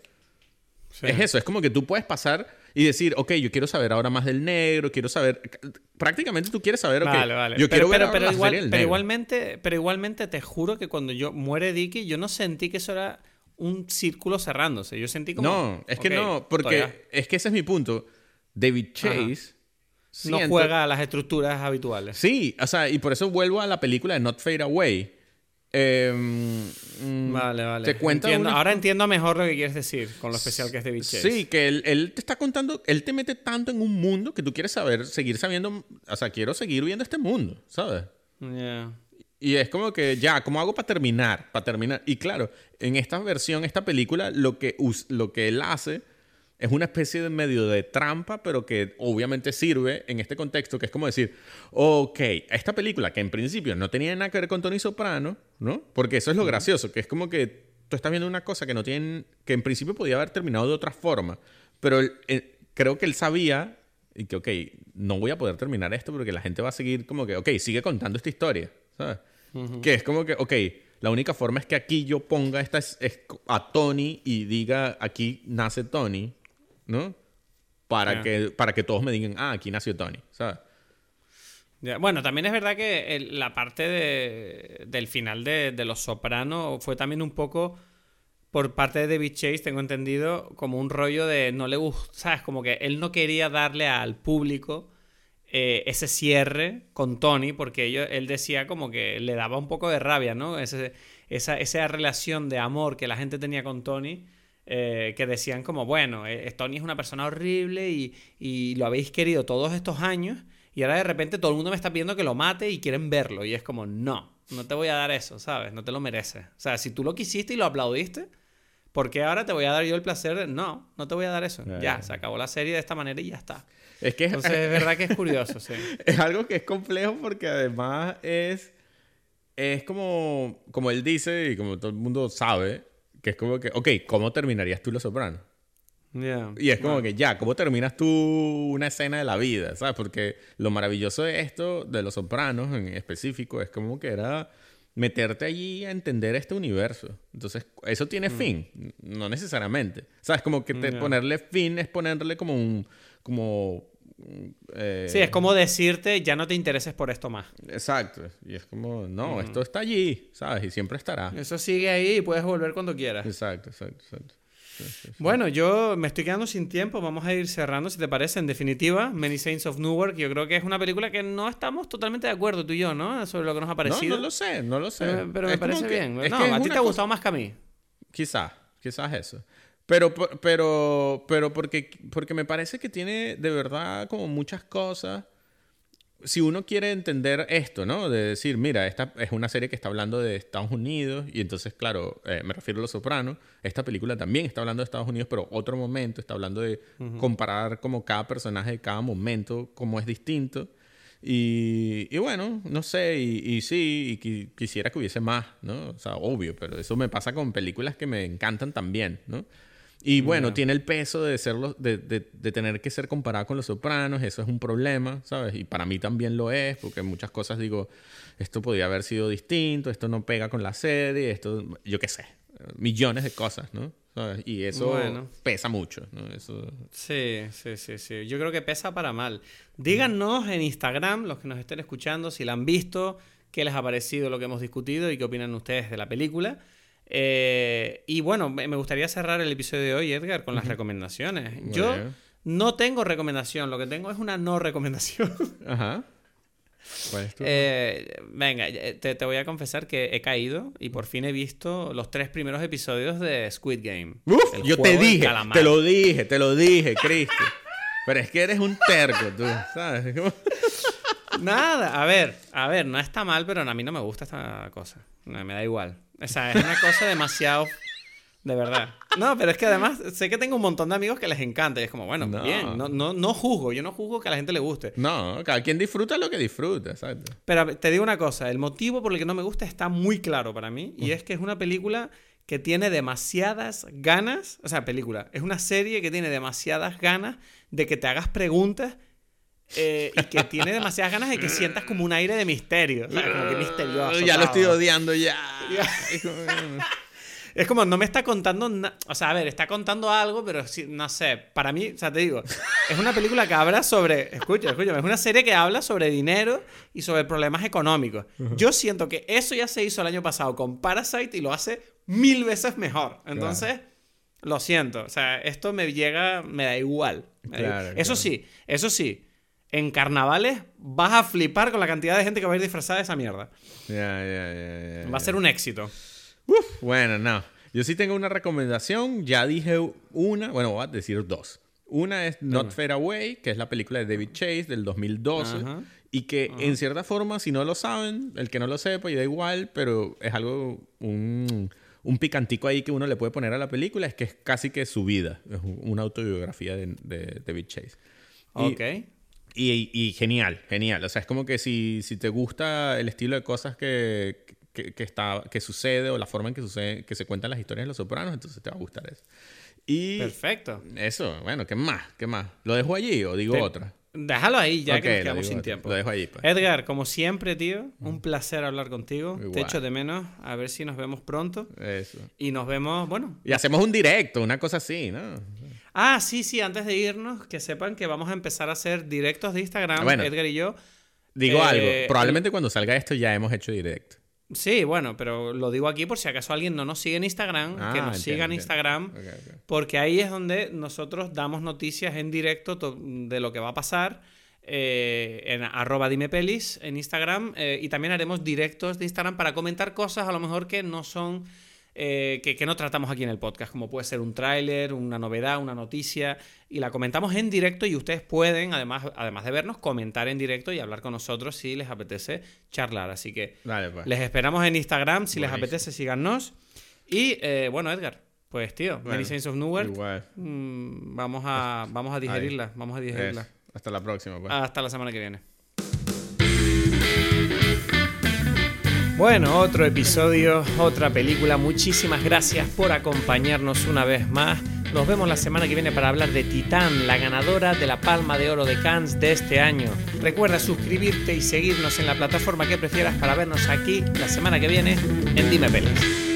Sí. Es eso, es como que tú puedes pasar y decir, ok, yo quiero saber ahora más del negro, quiero saber. Prácticamente tú quieres saber, ok, vale, vale. yo pero, quiero pero, ver pero, igual, pero igualmente, pero igualmente te juro que cuando yo muere Dicky, yo no sentí que eso era un círculo cerrándose. Yo sentí como. No, es que no, porque todavía. es que ese es mi punto. David Chase. No juega a las estructuras habituales. Sí, o sea, y por eso vuelvo a la película de Not Fade Away. Eh, mm, vale, vale. Te cuenta entiendo, una... Ahora entiendo mejor lo que quieres decir con lo especial que es David Chase. Sí, que él, él, te está contando, él te mete tanto en un mundo que tú quieres saber, seguir sabiendo, o sea, quiero seguir viendo este mundo, ¿sabes? Yeah. Y es como que, ya, ¿cómo hago para terminar? Para terminar. Y claro, en esta versión, esta película, lo que, lo que él hace es una especie de medio de trampa, pero que obviamente sirve en este contexto, que es como decir, ok, esta película que en principio no tenía nada que ver con Tony Soprano, ¿no? Porque eso es lo gracioso, que es como que tú estás viendo una cosa que no tiene, que en principio podía haber terminado de otra forma, pero él, él, creo que él sabía y que, ok, no voy a poder terminar esto porque la gente va a seguir como que, ok, sigue contando esta historia, ¿sabes? Uh -huh. Que es como que, ok, la única forma es que aquí yo ponga esta es, es a Tony y diga, aquí nace Tony, ¿no? Para, yeah. que, para que todos me digan, ah, aquí nació Tony, ¿sabes? Yeah. Bueno, también es verdad que el, la parte de, del final de, de Los Sopranos fue también un poco por parte de David Chase, tengo entendido, como un rollo de no le gusta, ¿sabes? Como que él no quería darle al público eh, ese cierre con Tony, porque ellos, él decía como que le daba un poco de rabia, ¿no? Ese, esa, esa relación de amor que la gente tenía con Tony eh, que decían como, bueno, eh, Tony es una persona horrible y, y, lo habéis querido todos estos años y ahora de repente todo el mundo me está pidiendo que lo mate y quieren verlo. Y es como, no, no te voy a dar eso, ¿sabes? No te lo mereces. O sea, si tú lo quisiste y lo aplaudiste, ¿por qué ahora te voy a dar yo el placer de... No, no te voy a dar eso. Yeah. Ya, se acabó la serie de esta manera y ya está. Es que Entonces, es verdad que es curioso, sí. Es algo que es complejo porque además es... Es como, como él dice y como todo el mundo sabe, que es como que, ok, ¿cómo terminarías tú Los Sopranos? Yeah. Y es como yeah. que, ya, ¿cómo terminas tú una escena de la vida? ¿Sabes? Porque lo maravilloso de esto, de Los Sopranos en específico, es como que era meterte allí a entender este universo. Entonces, eso tiene mm. fin, no necesariamente. ¿Sabes? Como que te, yeah. ponerle fin es ponerle como un, como eh, Sí, es como decirte, ya no te intereses por esto más. Exacto. Y es como, no, esto está allí, ¿sabes? Y siempre estará. Eso sigue ahí y puedes volver cuando quieras. Exacto, exacto, exacto. Sí, sí, sí. Bueno, yo me estoy quedando sin tiempo, vamos a ir cerrando si te parece. En definitiva, Many Saints of Newark, yo creo que es una película que no estamos totalmente de acuerdo tú y yo, ¿no? Sobre lo que nos ha No, parecido. no lo sé, no lo sé. Pero, pero me Es parece que- bien. es No, a ti te ha cosa- gustado más que a mí. Quizás, quizás eso. Pero, pero, pero porque, porque me parece que tiene de verdad como muchas cosas. Si uno quiere entender esto, ¿no? De decir, mira, esta es una serie que está hablando de Estados Unidos y entonces, claro, eh, me refiero a Los Sopranos. Esta película también está hablando de Estados Unidos, pero otro momento, está hablando de comparar como cada personaje cada momento, cómo es distinto. Y, y bueno, no sé, y, y sí, y qui- quisiera que hubiese más, ¿no? O sea, obvio, pero eso me pasa con películas que me encantan también, ¿no? Y bueno, Ya. tiene el peso de, serlo, de, de, de tener que ser comparado con Los Sopranos, eso es un problema, ¿sabes? Y para mí también lo es, porque muchas cosas digo, esto podría haber sido distinto, esto no pega con la serie, esto, yo qué sé, millones de cosas, ¿no? ¿Sabes? Y eso Bueno. pesa mucho, ¿no? Eso... Sí, sí, sí, sí. Yo creo que pesa para mal. Díganos en Instagram, los que nos estén escuchando, si la han visto, qué les ha parecido lo que hemos discutido y qué opinan ustedes de la película. Eh, y bueno, me gustaría cerrar el episodio de hoy, Edgar, con las recomendaciones. Yo no tengo recomendación, lo que tengo es una no recomendación. Ajá. ¿Cuál es tu- Eh, venga, eh, te, te voy a confesar que he caído y por fin he visto los tres primeros episodios de Squid Game. Uf, El yo te dije, te lo dije, te lo dije, Cristi. Pero es que eres un terco, tú, ¿sabes? Nada, a ver, a ver, no está mal, pero a mí no me gusta esta cosa. No, me da igual. O sea, es una cosa demasiado. De verdad. No, pero es que además sé que tengo un montón de amigos que les encanta. Y es como, bueno, No. bien, no, no, no juzgo. Yo no juzgo que a la gente le guste. No, cada quien disfruta lo que disfruta, exacto. Pero te digo una cosa: el motivo por el que no me gusta está muy claro para mí. Y es que es una película que tiene demasiadas ganas. O sea, película. Es una serie que tiene demasiadas ganas de que te hagas preguntas. Eh, y que tiene demasiadas ganas de que sientas como un aire de misterio. ¿sabes? Como que misterioso. ya lo estoy odiando ya. Es como, no me está contando nada. O sea, a ver, está contando algo, pero sí, no sé. Para mí, o sea, te digo, es una película que habla sobre. Escucha, escúchame, es una serie que habla sobre dinero y sobre problemas económicos. Yo siento que eso ya se hizo el año pasado con Parasite y lo hace mil veces mejor. Entonces, lo siento. O sea, esto me llega, me da igual. Me da Claro, igual. Eso claro. sí, eso sí. En carnavales vas a flipar con la cantidad de gente que va a ir disfrazada de esa mierda. Ya, ya, ya, ya, Va a ser un éxito. Uf, bueno, no. Yo sí tengo una recomendación. Ya dije una, bueno, voy a decir dos. Una es Not Fair Away, que es la película de David Chase del 2012. Ajá. Y que en cierta forma, si no lo saben, el que no lo sepa y da igual, pero es algo, un, un picantico ahí que uno le puede poner a la película, es que es casi que su vida. Es un- una autobiografía de, de David Chase. Y- Ok. Y, y genial, genial. O sea, es como que si, si te gusta el estilo de cosas que, que, que está, que sucede o la forma en que, sucede, que se cuentan las historias de Los Sopranos, entonces te va a gustar eso. Y Perfecto. eso, bueno, ¿qué más? ¿Qué más? ¿Lo dejo allí o digo Te- otra? Déjalo ahí, ya Ok, que nos quedamos sin otra. tiempo. Lo dejo ahí, pues. Edgar, como siempre, tío, un placer hablar contigo. Te Igual. echo de menos. A ver si nos vemos pronto. Eso. Y nos vemos, bueno. Y hacemos un directo, una cosa así, ¿no? Ah, sí, sí, antes de irnos, que sepan que vamos a empezar a hacer directos de Instagram, Bueno. Edgar y yo. Digo Eh, algo. Probablemente cuando salga esto ya hemos hecho directo. Sí, bueno, pero lo digo aquí por si acaso alguien no nos sigue en Instagram, Ah, que nos entiendo, siga en. Instagram. Porque ahí es donde nosotros damos noticias en directo to- de lo que va a pasar. eh, en arroba dimepelis en Instagram. eh, y también haremos directos de Instagram para comentar cosas a lo mejor que no son. Eh, que, que no tratamos aquí en el podcast, como puede ser un tráiler, una novedad, una noticia, y la comentamos en directo y ustedes pueden, además, además de vernos, comentar en directo y hablar con nosotros si les apetece charlar. Así que Dale, pues. les esperamos en Instagram, si les apetece, síganos. Y eh, bueno, Edgar, pues tío, Bueno, Many Saints of Newark, Igual. mm, vamos, a, vamos a digerirla, vamos a digerirla. Hasta la próxima, pues. Hasta la semana que viene. Bueno, otro episodio, otra película. Muchísimas gracias por acompañarnos una vez más. Nos vemos la semana que viene para hablar de Titán, la ganadora de la Palma de Oro de Cannes de este año. Recuerda suscribirte y seguirnos en la plataforma que prefieras para vernos aquí la semana que viene en Dime Pelis.